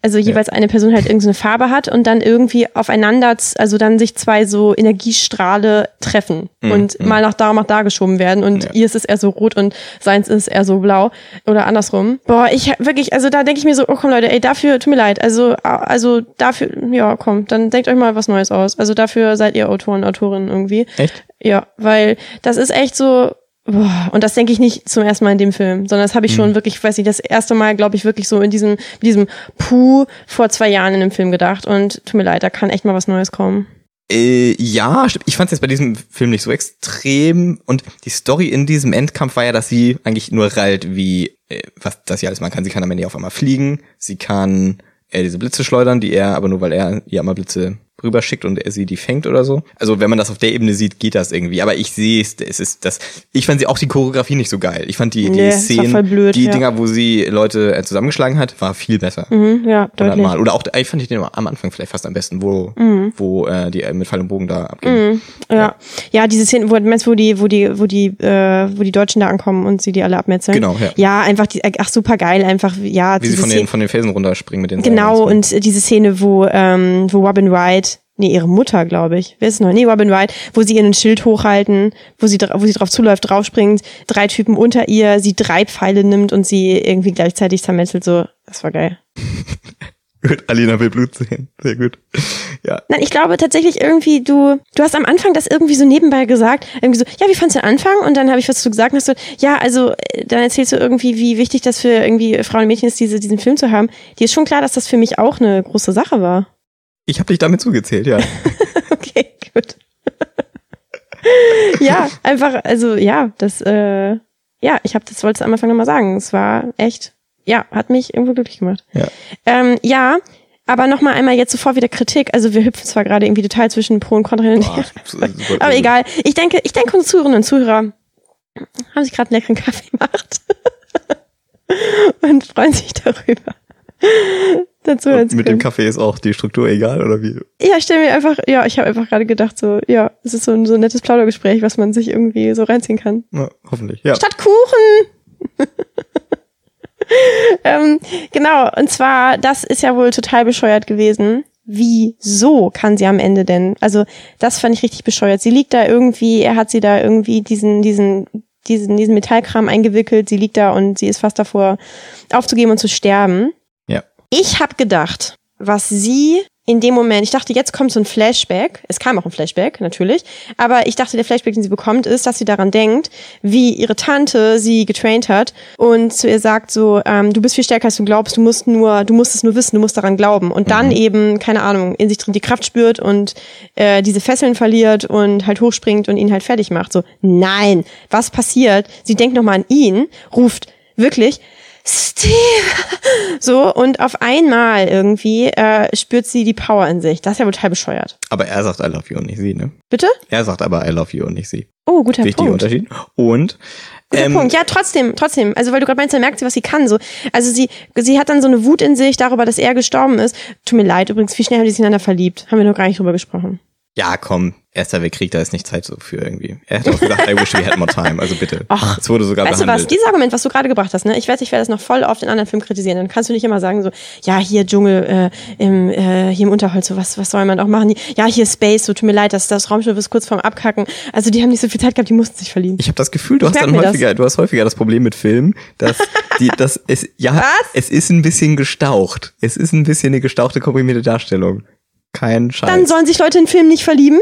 Also jeweils eine Person halt irgendeine Farbe hat und dann irgendwie aufeinander, also dann sich zwei so Energiestrahle treffen und mal nach da, mal da geschoben werden und Ja. ihr ist es eher so rot und seins ist eher so blau oder andersrum. Boah, ich hab wirklich, also da denke ich mir so, oh komm Leute, ey, dafür, tut mir leid, also, also dafür, ja komm, dann denkt euch mal was Neues aus. Also dafür seid ihr Autoren, Autorinnen irgendwie. Echt? Ja, weil das ist echt so. Boah, und das denke ich nicht zum ersten Mal in dem Film, sondern das habe ich schon wirklich, ich weiß nicht, das erste Mal, glaube ich, wirklich so in diesem, diesem Puh vor zwei Jahren in dem Film gedacht. Und tut mir leid, da kann echt mal was Neues kommen. Äh, ja, ich fand es jetzt bei diesem Film nicht so extrem. Und die Story in diesem Endkampf war ja, dass sie eigentlich nur rallt, wie, äh, was das sie alles machen kann. Sie kann am Ende auf einmal fliegen, sie kann äh, diese Blitze schleudern, die er, aber nur weil er ihr einmal Blitze rüberschickt und er sie die fängt oder so. Also wenn man das auf der Ebene sieht, geht das irgendwie. Aber ich sehe es, es ist das. Ich fand sie auch die Choreografie nicht so geil. Ich fand die, die Nee, Szenen, blöd, die ja. Dinger, wo sie Leute äh, zusammengeschlagen hat, war viel besser. Mhm, ja, deutlich. Hundertmal. Oder auch, ich fand ich den am Anfang vielleicht fast am besten, wo, Mhm. wo äh, die äh, mit Pfeil und Bogen da abgehen. Ja, ja, diese Szene, wo, meinst wo die, wo die, wo die, äh, wo die Deutschen da ankommen und sie die alle abmetzeln? Genau, ja. Ja, einfach die, ach super geil, einfach, ja, Wie sie von Szene- den, von den Felsen runterspringen mit den Genau, Seilen und äh, diese Szene, wo, ähm, wo Robin Wright, nee, ihre Mutter, glaube ich, wer ist noch? Nee, Robin Wright, wo sie ihren Schild hochhalten, wo sie, wo sie drauf zuläuft, draufspringt, drei Typen unter ihr, sie drei Pfeile nimmt und sie irgendwie gleichzeitig zermetzelt, so, das war geil. Gut, Alina will Blut sehen. Sehr gut. Ja. Nein, ich glaube tatsächlich irgendwie, du, du hast am Anfang das irgendwie so nebenbei gesagt, irgendwie so, ja, wie fandst du den Anfang? Und dann habe ich was zu gesagt und hast du, ja, also, äh, dann erzählst du irgendwie, wie wichtig das für irgendwie Frauen und Mädchen ist, diese, diesen Film zu haben. Dir ist schon klar, dass das für mich auch eine große Sache war. Ich habe dich damit zugezählt, ja. Okay, gut. ja, einfach, also ja, das, äh, ja, ich habe das wollte es am Anfang nochmal sagen. Es war echt, ja, hat mich irgendwo glücklich gemacht. Ja. Ähm, ja, aber nochmal einmal jetzt sofort wieder Kritik. Also wir hüpfen zwar gerade irgendwie total zwischen Pro und Contra hin und her. Aber egal. Ich denke, ich denke, unsere Zuhörerinnen und Zuhörer haben sich gerade einen leckeren Kaffee gemacht und freuen sich darüber. Dazu zu mit dem. Kaffee ist auch die Struktur egal, oder wie? Ja, ich stell mir einfach, ja, ich habe einfach gerade gedacht, so, ja, es ist so ein, so ein nettes Plaudergespräch, was man sich irgendwie so reinziehen kann. Na, hoffentlich. Ja. Statt Kuchen! ähm, genau, und zwar, das ist ja wohl total bescheuert gewesen. Wieso kann sie am Ende denn? Also, das fand ich richtig bescheuert. Sie liegt da irgendwie, er hat sie da irgendwie diesen, diesen, diesen, diesen Metallkram eingewickelt. Sie liegt da und sie ist fast davor aufzugeben und zu sterben. Ich habe gedacht, was sie in dem Moment, ich dachte, jetzt kommt so ein Flashback. Es kam auch ein Flashback, natürlich. Aber ich dachte, der Flashback, den sie bekommt, ist, dass sie daran denkt, wie ihre Tante sie getraint hat und zu ihr sagt so, ähm, du bist viel stärker als du glaubst, du musst nur, du musst es nur wissen, du musst daran glauben. Und dann mhm. eben, keine Ahnung, in sich drin die Kraft spürt und äh, diese Fesseln verliert und halt hochspringt und ihn halt fertig macht. So, nein, was passiert? Sie denkt nochmal an ihn, ruft wirklich, Steve! So, und auf einmal irgendwie äh, spürt sie die Power in sich. Das ist ja total bescheuert. Aber er sagt I love you und nicht sie, ne? Bitte? Er sagt aber I love you und nicht sie. Oh, guter Wichtiger Punkt. Unterschied. Und Guter ähm, Punkt. Ja, trotzdem, trotzdem. Also, weil du gerade meinst, dann merkt sie, was sie kann. So, also sie, sie hat dann so eine Wut in sich darüber, dass er gestorben ist. Tut mir leid, übrigens, wie schnell haben die sich ineinander verliebt? Haben wir noch gar nicht drüber gesprochen. Ja, komm, Erster Weltkrieg, da ist nicht Zeit so für irgendwie. Er hat auch gesagt, I wish we had more time. Also bitte. Ach, es wurde sogar Weißt du was, behandelt. dieses Argument, was du gerade gebracht hast, ne? Ich weiß, ich werde das noch voll oft in anderen Filmen kritisieren. Dann kannst du nicht immer sagen so, ja, hier Dschungel, äh, im, äh, hier im Unterholz, so was, was soll man auch machen? Ja, hier Space, so tut mir leid, das, das Raumschiff ist kurz vorm Abkacken. Also die haben nicht so viel Zeit gehabt, die mussten sich verlieben. Ich habe das Gefühl, du Ich hast dann mir das. häufiger, du hast häufiger das Problem mit Filmen, dass die, das es ja, Was? es ist ein bisschen gestaucht. Es ist ein bisschen eine gestauchte, komprimierte Darstellung. Kein Scheiß. Dann sollen sich Leute in Filmen nicht verlieben?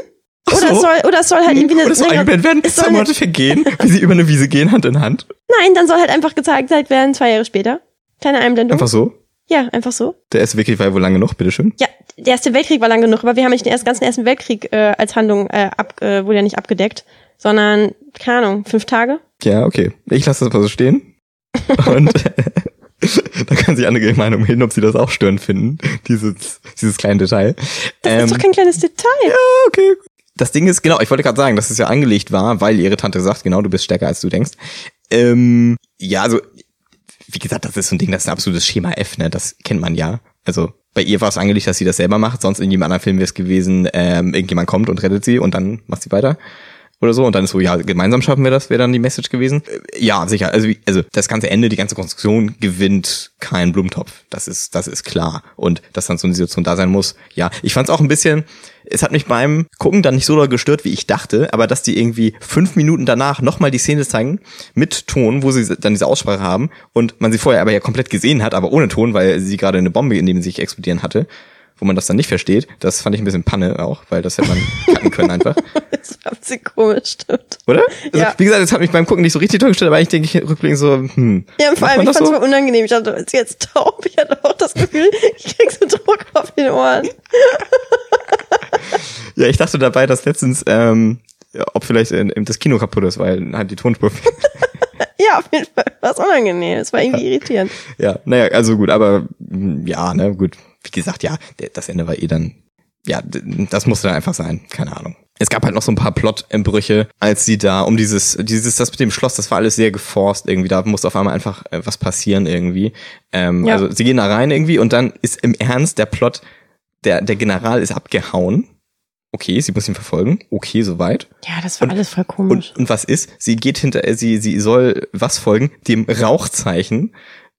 Ach Oder so. es soll, oder es soll halt irgendwie eine, Oder so eine- eingeblendet werden, es zwei soll Monate vergehen, wie sie über eine Wiese gehen, Hand in Hand. Nein, dann soll halt einfach gezeigt werden, zwei Jahre später. Kleine Einblendung. Einfach so. Ja, einfach so. Der erste Weltkrieg war ja wohl lange noch, bitteschön. Ja, der erste Weltkrieg war lang genug, aber wir haben nicht den ersten, ganzen ersten Weltkrieg äh, als Handlung äh, ab, äh, wurde ja nicht abgedeckt, sondern, keine Ahnung, fünf Tage. Ja, okay. Ich lasse das mal so stehen. Und da kann sich andere Meinung hin, ob sie das auch störend finden, dieses, dieses kleine Detail. Das Ähm, ist doch kein kleines Detail. okay. Das Ding ist, genau, ich wollte gerade sagen, dass es ja angelegt war, weil ihre Tante sagt, genau, du bist stärker als du denkst. Ähm, ja, also, wie gesagt, das ist so ein Ding, das ist ein absolutes Schema F, ne? Das kennt man ja. Also, bei ihr war es angelegt, dass sie das selber macht, sonst in jedem anderen Film wäre es gewesen, ähm, irgendjemand kommt und rettet sie und dann macht sie weiter. Oder so, und dann ist so, ja, gemeinsam schaffen wir das, wäre dann die Message gewesen. Äh, Ja, sicher. Also, also das ganze Ende, die ganze Konstruktion gewinnt kein Blumentopf. Das ist, das ist klar. Und dass dann so eine Situation da sein muss, ja. Ich fand es auch ein bisschen, es hat mich beim Gucken dann nicht so doll gestört, wie ich dachte, aber dass die irgendwie fünf Minuten danach nochmal die Szene zeigen mit Ton, wo sie dann diese Aussprache haben und man sie vorher aber ja komplett gesehen hat, aber ohne Ton, weil sie gerade eine Bombe neben sich explodieren hatte, wo man das dann nicht versteht. Das fand ich ein bisschen Panne auch, weil das hätte man cutten können einfach. Das ein bisschen komisch, stimmt. Oder? Also, Ja. Wie gesagt, das hat mich beim Gucken nicht so richtig toll gestellt, aber ich denke, ich rückblickend so, hm. Ja, vor allem, ich fand es so? unangenehm. Ich dachte, ist jetzt taub. Ich hatte auch das Gefühl, ich krieg so Druck auf den Ohren. Ja, ich dachte dabei, dass letztens, ähm, ob vielleicht äh, das Kino kaputt ist, weil halt die Tonspur. Ja, auf jeden Fall war es unangenehm. Es war irgendwie irritierend. ja, naja, also gut, aber mm, ja, ne, gut. Wie gesagt, ja, das Ende war eh dann, ja, das musste dann einfach sein, keine Ahnung. Es gab halt noch so ein paar Plot-Embrüche, als sie da um dieses, dieses, das mit dem Schloss, das war alles sehr geforst irgendwie, da musste auf einmal einfach äh, was passieren irgendwie. Ähm, Ja. Also sie gehen da rein irgendwie und dann ist im Ernst der Plot, der, der General ist abgehauen. Okay, sie muss ihn verfolgen. Okay, soweit. Ja, das war alles voll komisch. Und, und was ist? Sie geht hinter, äh, sie, sie soll was folgen? Dem Rauchzeichen,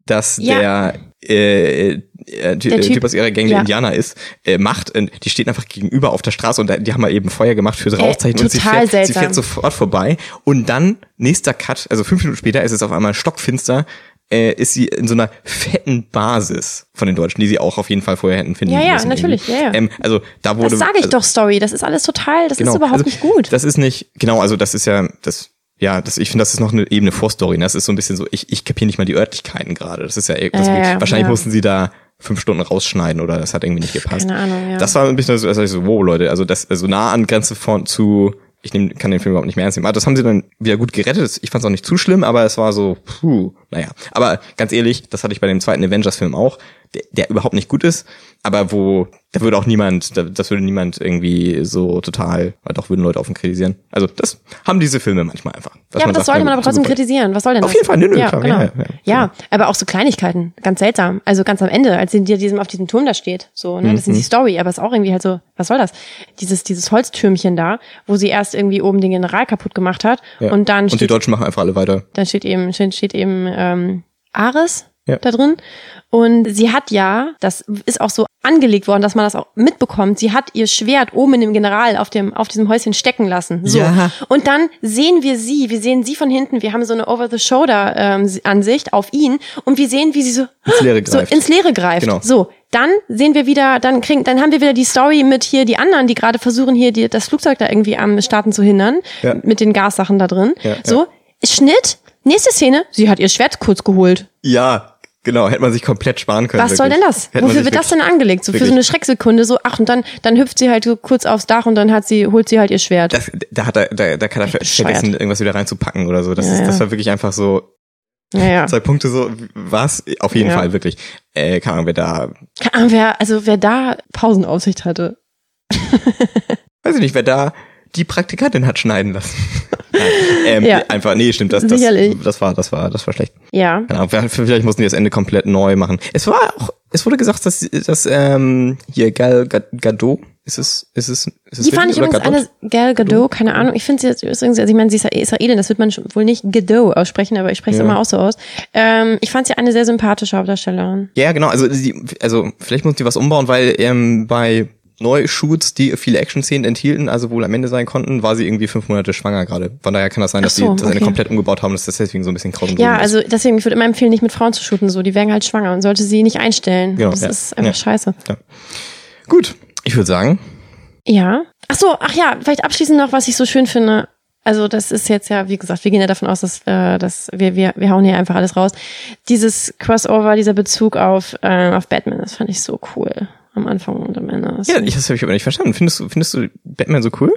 dass Ja. der, äh, äh, Ty- Der äh, Typ- typ, aus ihrer Gang, der ja. Indianer ist, äh, macht. Und die steht einfach gegenüber auf der Straße und da- die haben mal eben Feuer gemacht fürs Rauchzeichen und sie total fährt, sie fährt sofort vorbei. Und dann, nächster Cut, also fünf Minuten später ist es auf einmal stockfinster, äh, ist sie in so einer fetten Basis von den Deutschen, die sie auch auf jeden Fall vorher hätten finden Ja, ja, müssen. natürlich, ja, ja. Ähm, also da wurde das sage ich also, doch, Story. Das ist alles total, das ist überhaupt also, nicht gut. Das ist nicht, genau, also das ist ja, das, ja, das, ich finde, das ist noch eine Ebene vor Story. ne? Das ist so ein bisschen so, ich, ich kapiere nicht mal die Örtlichkeiten gerade. Das ist ja, das, Ja, ja, wahrscheinlich ja. mussten sie da fünf Stunden rausschneiden oder das hat irgendwie nicht gepasst. Keine Ahnung, ja. Das war ein bisschen so, also ich so, wow, Leute, also das, also nah an Grenze von zu, ich nehm, kann den Film überhaupt nicht mehr ernst nehmen. Aber das haben sie dann wieder gut gerettet. Ich fand es auch nicht zu schlimm, aber es war so, puh, naja. Aber ganz ehrlich, das hatte ich bei dem zweiten Avengers-Film auch, der, der überhaupt nicht gut ist, aber wo, da würde auch niemand, da, das würde niemand irgendwie so total, weil doch würden Leute auf ihn kritisieren. Also das haben diese Filme manchmal einfach. Ja, aber das sagt, sollte man aber trotzdem super. kritisieren. Was soll denn Auf das? jeden Fall, nö, nö, ja, klar, genau. ja, Ja, ja, aber auch so Kleinigkeiten. Ganz seltsam. Also ganz am Ende, als sie dir diesem, auf diesem Turm da steht. So, ne? Das Mhm. ist die Story, aber es ist auch irgendwie halt so, was soll das? Dieses, dieses Holztürmchen da, wo sie erst irgendwie oben den General kaputt gemacht hat Ja. und dann und die steht, Deutschen machen einfach alle weiter. dann steht eben, steht, steht eben ähm, Ares Ja. da drin. Und sie hat ja, das ist auch so angelegt worden, dass man das auch mitbekommt, sie hat ihr Schwert oben in dem General auf dem, auf diesem Häuschen stecken lassen. So. Ja. Und dann sehen wir sie, wir sehen sie von hinten, wir haben so eine Over-the-Shoulder-Ansicht auf ihn und wir sehen, wie sie so Ins Leere so greift. ins Leere greift. Genau. So, dann sehen wir wieder, dann kriegen, dann haben wir wieder die Story mit hier die anderen, die gerade versuchen hier die, das Flugzeug da irgendwie am Starten zu hindern Ja. mit den Gassachen da drin. Ja, so Schnitt, nächste Szene, sie hat ihr Schwert kurz geholt. Ja, genau, hätte man sich komplett sparen können. Was soll denn wirklich. das? Hätte man Wofür wird das wirklich- denn angelegt? So für so wirklich. eine Schrecksekunde, so ach und dann dann hüpft sie halt so kurz aufs Dach und dann hat sie holt sie halt ihr Schwert. Das, da hat er, da, da kann er vergessen, irgendwas wieder reinzupacken oder so. Das, Ja, ist, ja. das war wirklich einfach so naja. zwei Punkte so, was? Auf jeden Ja. Fall, wirklich. Äh, keine Ahnung, wer da, Keine Ahnung, wer also wer da Pausenaufsicht hatte. weiß ich nicht, wer da die Praktikantin hat schneiden lassen. Ähm, Ja. Einfach, nee, stimmt, das, das, Sicherlich. das war, das war, das war schlecht. Ja. Ahnung, vielleicht mussten die das Ende komplett neu machen. Es war auch, es wurde gesagt, dass, dass ähm, hier Gal Gad- Gadot, ist es, ist es, ist es Die fand ich übrigens Gadot? eine Gal Gadot, keine Ahnung. Ich finde sie jetzt übrigens, also ich meine, sie ist Israelin, das wird man wohl nicht Gadot aussprechen, aber ich spreche es Ja. immer auch so aus. Ähm, ich fand sie eine sehr sympathische Hauptdarstellerin. Ja, genau. Also, sie, also vielleicht muss die was umbauen, weil ähm, bei Neushoots, die viele Action-Szenen enthielten, also wohl am Ende sein konnten, war sie irgendwie fünf Monate schwanger gerade. Von daher kann das sein, dass Ach so, sie das okay. komplett umgebaut haben, dass das deswegen so ein bisschen kraus und Ja, ist. also deswegen, ich würde immer empfehlen, nicht mit Frauen zu shooten, so. Die werden halt schwanger und sollte sie nicht einstellen. Genau, das ja. ist einfach Ja. scheiße. Gut, ich würde sagen, Ja. Ach so, ach ja, vielleicht abschließend noch, was ich so schön finde. Also das ist jetzt ja, wie gesagt, wir gehen ja davon aus, dass, äh, dass wir, wir, wir hauen hier einfach alles raus. Dieses Crossover, dieser Bezug auf, äh, auf Batman, das fand ich so cool. Am Anfang und am Ende. Das ja, ich, das habe ich aber nicht verstanden. Findest du, findest du Batman so cool?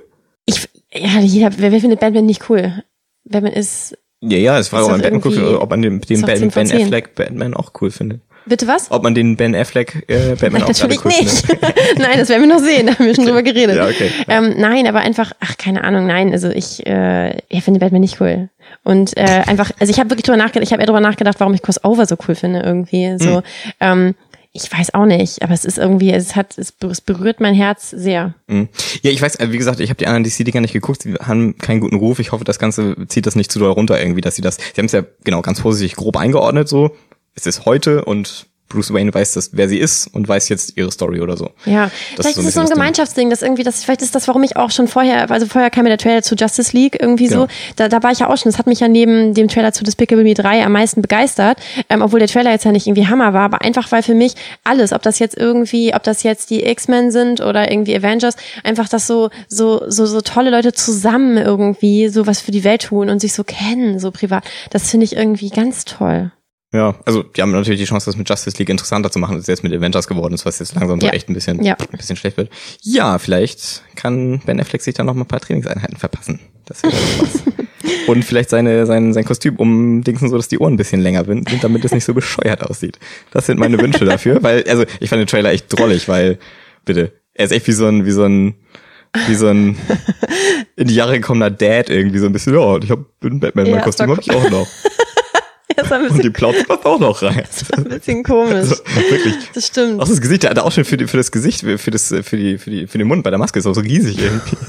Ich, ja, jeder, wer, wer findet Batman nicht cool? Batman ist, Ja, ja, es war ob man Batman guckt, ob man den, den Ben, 10 von ben 10. Affleck Batman auch cool findet. bitte was? Ob man den Ben Affleck äh, Batman Nein, auch natürlich cool nicht. findet. nein, das werden wir noch sehen, da haben wir schon drüber geredet. Ja, okay. Ähm, nein, aber einfach, ach, keine Ahnung, nein, also ich, äh, ich finde Batman nicht cool. Und äh, einfach, also ich habe wirklich drüber nachgedacht, ich habe eher drüber nachgedacht, warum ich Crossover so cool finde irgendwie. So, Hm. ähm, ich weiß auch nicht, aber es ist irgendwie, es hat, es ber- es berührt mein Herz sehr. Mhm. Ja, ich weiß, äh, wie gesagt, ich habe die anderen DC-Dinger nicht geguckt, sie haben keinen guten Ruf. Ich hoffe, das Ganze zieht das nicht zu doll runter irgendwie, dass sie das, sie haben es ja genau ganz vorsichtig grob eingeordnet so. Es ist heute und Bruce Wayne weiß, das, wer sie ist und weiß jetzt ihre Story oder so. Ja, Das vielleicht ist so es so ein. Gemeinschaftsding, das irgendwie, das, vielleicht ist das, warum ich auch schon vorher, also vorher kam mir der Trailer zu Justice League irgendwie Genau. so, da, da war ich ja auch schon, das hat mich ja neben dem Trailer zu Despicable Me 3 am meisten begeistert, ähm, obwohl der Trailer jetzt ja nicht irgendwie Hammer war, aber einfach, weil für mich alles, ob das jetzt irgendwie, ob das jetzt die X-Men sind oder irgendwie Avengers, einfach das so, so, so, so tolle Leute zusammen irgendwie so was für die Welt tun und sich so kennen, so privat, das finde ich irgendwie ganz toll. Ja, also die haben natürlich die Chance, das mit Justice League interessanter zu machen, als es jetzt mit Avengers geworden ist, was jetzt langsam so Ja. echt ein bisschen, Ja. ein bisschen schlecht wird. Ja, vielleicht kann Ben Affleck sich da noch mal ein paar Trainingseinheiten verpassen. Das wäre was. Und vielleicht seine, sein, sein Kostüm umdingsen, so dass die Ohren ein bisschen länger sind, damit es nicht so bescheuert aussieht. Das sind meine Wünsche dafür, weil, also ich fand den Trailer echt drollig, weil, bitte, er ist echt wie so ein, wie so ein, wie so ein in die Jahre gekommener Dad irgendwie so ein bisschen, ja, ich hab ein Batman, mein Ja, Kostüm habe ich auch noch. Das ist Und die Plauze passt auch noch rein. ein bisschen komisch. Also, wirklich. Das stimmt. Auch das Gesicht, der hat auch schon für, die, für das Gesicht, für das, für die, für die, für den Mund bei der Maske ist auch so riesig irgendwie.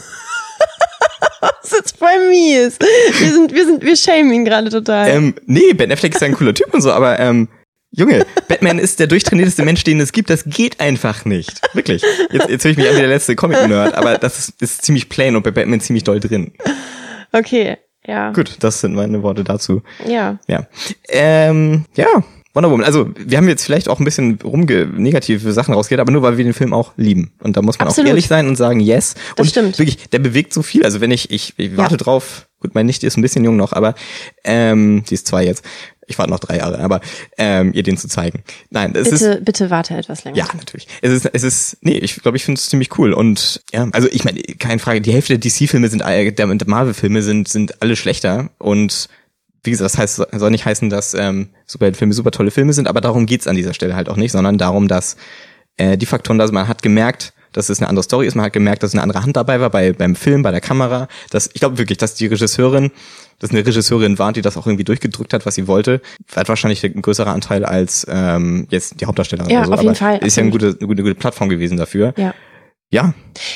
Das ist voll mies. Wir sind, wir sind, wir shamen ihn gerade total. ähm, nee, Ben Affleck ist ein cooler Typ und so, aber ähm, Junge, Batman ist der durchtrainierteste Mensch, den es gibt. Das geht einfach nicht. Wirklich. Jetzt, jetzt höre ich mich an wie der letzte Comic-Nerd, aber das ist, ist ziemlich plain und bei Batman ziemlich doll drin. Okay, ja. Gut, das sind meine Worte dazu. Ja. Ja. Ähm, ja, Wonder Woman. Also, wir haben jetzt vielleicht auch ein bisschen rumge negative Sachen rausgeht, aber nur weil wir den Film auch lieben. Und da muss man Absolut. auch ehrlich sein und sagen, yes. Das und stimmt. wirklich, der bewegt so viel. Also wenn ich, ich, ich warte Ja. drauf, gut, meine Nichte ist ein bisschen jung noch, aber ähm, die ist zwei jetzt. Ich warte noch drei Jahre, aber ähm, ihr den zu zeigen. Nein, es ist Bitte, bitte warte etwas länger. ja, natürlich. Es ist, es ist, nee, ich glaube, ich finde es ziemlich cool. Und ja, also ich meine, keine Frage, die Hälfte der DC-Filme sind, der, der Marvel-Filme sind, sind alle schlechter. Und wie gesagt, das heißt, soll nicht heißen, dass ähm, Superheldenfilme super tolle Filme sind, aber darum geht's an dieser Stelle halt auch nicht, sondern darum, dass äh, die Faktoren, dass man hat gemerkt, dass es eine andere Story ist, man hat gemerkt, dass eine andere Hand dabei war bei, beim Film, bei der Kamera. Dass, ich glaube wirklich, dass die Regisseurin, dass eine Regisseurin war, die das auch irgendwie durchgedrückt hat, was sie wollte, hat wahrscheinlich ein größerer Anteil als ähm, jetzt die Hauptdarstellerin Ja, oder so. auf jeden aber Fall, Ist ja eine gute, eine gute, gute Plattform gewesen dafür. Ja. Ja,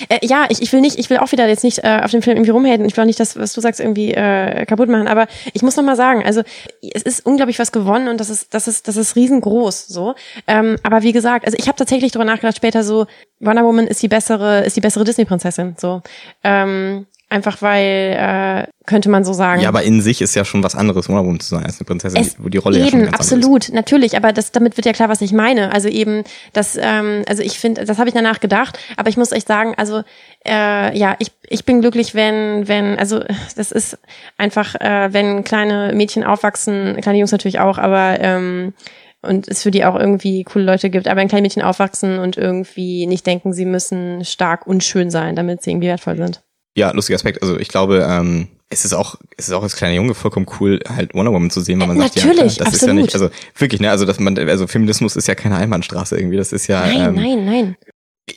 Äh, ja, ich, ich will nicht, ich will auch wieder jetzt nicht äh, auf den Film irgendwie rumhaten. Ich will auch nicht das, was du sagst, irgendwie äh, kaputt machen. Aber ich muss noch mal sagen, also es ist unglaublich was gewonnen und das ist, das ist, das ist riesengroß so. Ähm, aber wie gesagt, also ich habe tatsächlich drüber nachgedacht später so, Wonder Woman ist die bessere, ist die bessere Disney-Prinzessin. So. Ähm, Einfach weil, äh, könnte man so sagen. Ja, aber in sich ist ja schon was anderes, Wonder zu sein als eine Prinzessin, Es- wo die Rolle eben, ja schon ganz absolut, natürlich, aber das, damit wird ja klar, was ich meine. Also eben, das, ähm, also ich finde, das habe ich danach gedacht, aber ich muss echt sagen, also äh, ja, ich, ich bin glücklich, wenn, wenn, also das ist einfach, äh, wenn kleine Mädchen aufwachsen, kleine Jungs natürlich auch, aber ähm, und es für die auch irgendwie coole Leute gibt, aber wenn kleine Mädchen aufwachsen und irgendwie nicht denken, sie müssen stark und schön sein, damit sie irgendwie wertvoll sind. Ja, lustiger Aspekt. Also ich glaube, ähm, es ist auch, es ist auch als kleiner Junge vollkommen cool, halt Wonder Woman zu sehen, weil man Äh, sagt, natürlich, ja, klar, das ist ja absolut. nicht, also wirklich, ne, also dass man, also Feminismus ist ja keine Einbahnstraße irgendwie, das ist ja, Nein, ähm, nein, nein.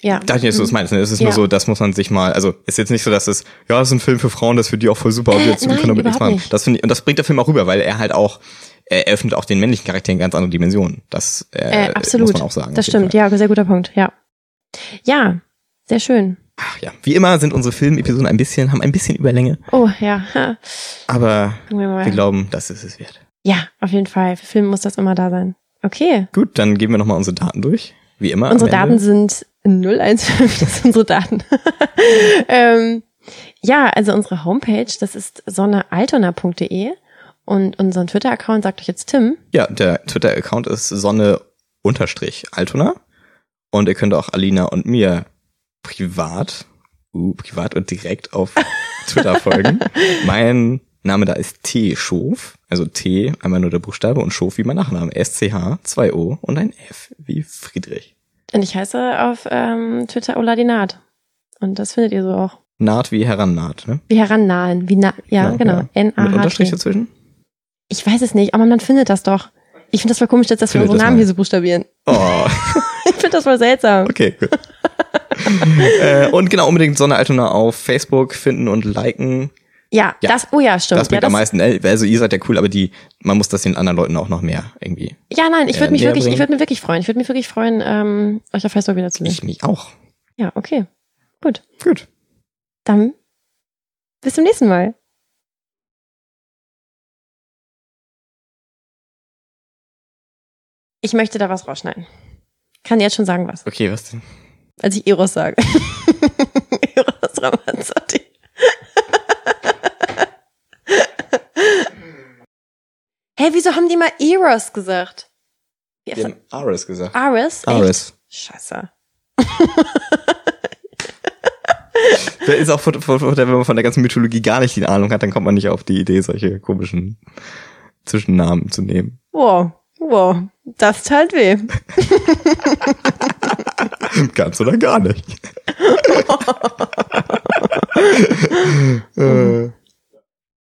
Ja. Da ich nicht, dass du das meinst, ne? Es ist Ja. nur so, das muss man sich mal, also ist jetzt nicht so, dass es, ja, es ist ein Film für Frauen, das für die auch voll super, aber Äh, wir, jetzt, wir nein, können damit nichts machen. nicht. Das finde ich, und das bringt der Film auch rüber, weil er halt auch, er eröffnet auch den männlichen Charakteren ganz andere Dimensionen. Das äh, Äh, absolut. muss man auch sagen. Das stimmt, ja, sehr guter Punkt, ja. Ja, sehr schön. Ach ja. Wie immer sind unsere Filmepisoden ein bisschen, haben ein bisschen Überlänge, Oh, ja. aber wir wir glauben, das ist es wert. Ja, auf jeden Fall. Für Filme muss das immer da sein. Okay. Gut, dann geben wir nochmal unsere Daten durch. Wie immer. Unsere. Daten sind 015, das sind unsere Daten. ähm, ja, also unsere Homepage, das ist sonnealtona.de und unseren Twitter-Account sagt euch jetzt Tim. Ja, der Twitter-Account ist Sonne-Altona. Und ihr könnt auch Alina und mir privat, uh, privat und direkt auf Twitter folgen. Mein Name da ist T. Schof, also T, einmal nur der Buchstabe und Schof wie mein Nachname. S-C-H, zwei O und ein F wie Friedrich. Und ich heiße auf ähm, Twitter Oladinat. Und das findet ihr so auch. Naht wie herannaht, ne? Wie herannahen. Wie na ja, genau. Mit Unterstrich N-A-H-T. dazwischen? Ich weiß es nicht, aber man findet das doch. Ich finde das voll komisch, dass wir unsere Namen hier so buchstabieren. Oh, Ich finde das voll seltsam. okay, gut. äh, und genau, unbedingt Sonne Altona auf Facebook finden und liken. Ja, Ja. das, oh ja, stimmt. Das bringt ja, am meisten. äh, Also ihr seid ja cool, aber die, man muss das den anderen Leuten auch noch mehr irgendwie. Ja, nein, ich äh, würde mich näher wirklich, ich bringen. würde mir wirklich freuen. Ich würde mich wirklich freuen, ähm, euch auf Facebook wiederzusehen. Ich mich auch. Ja, okay. Gut. Gut. Dann bis zum nächsten Mal. Ich möchte da was rausschneiden. Kann jetzt schon sagen was. Okay, was denn? Als ich Eros sage. Eros Ramazzotti. Hey, wieso haben die mal Eros gesagt? Wir haben Aris gesagt. Aris? Echt? Aris. Scheiße. Der ist auch, von, von, von, der- wenn man von der ganzen Mythologie gar nicht die Ahnung hat, dann kommt man nicht auf die Idee, solche komischen Zwischennamen zu nehmen. Wow, wow, das teilt weh. Ganz oder gar nicht. äh,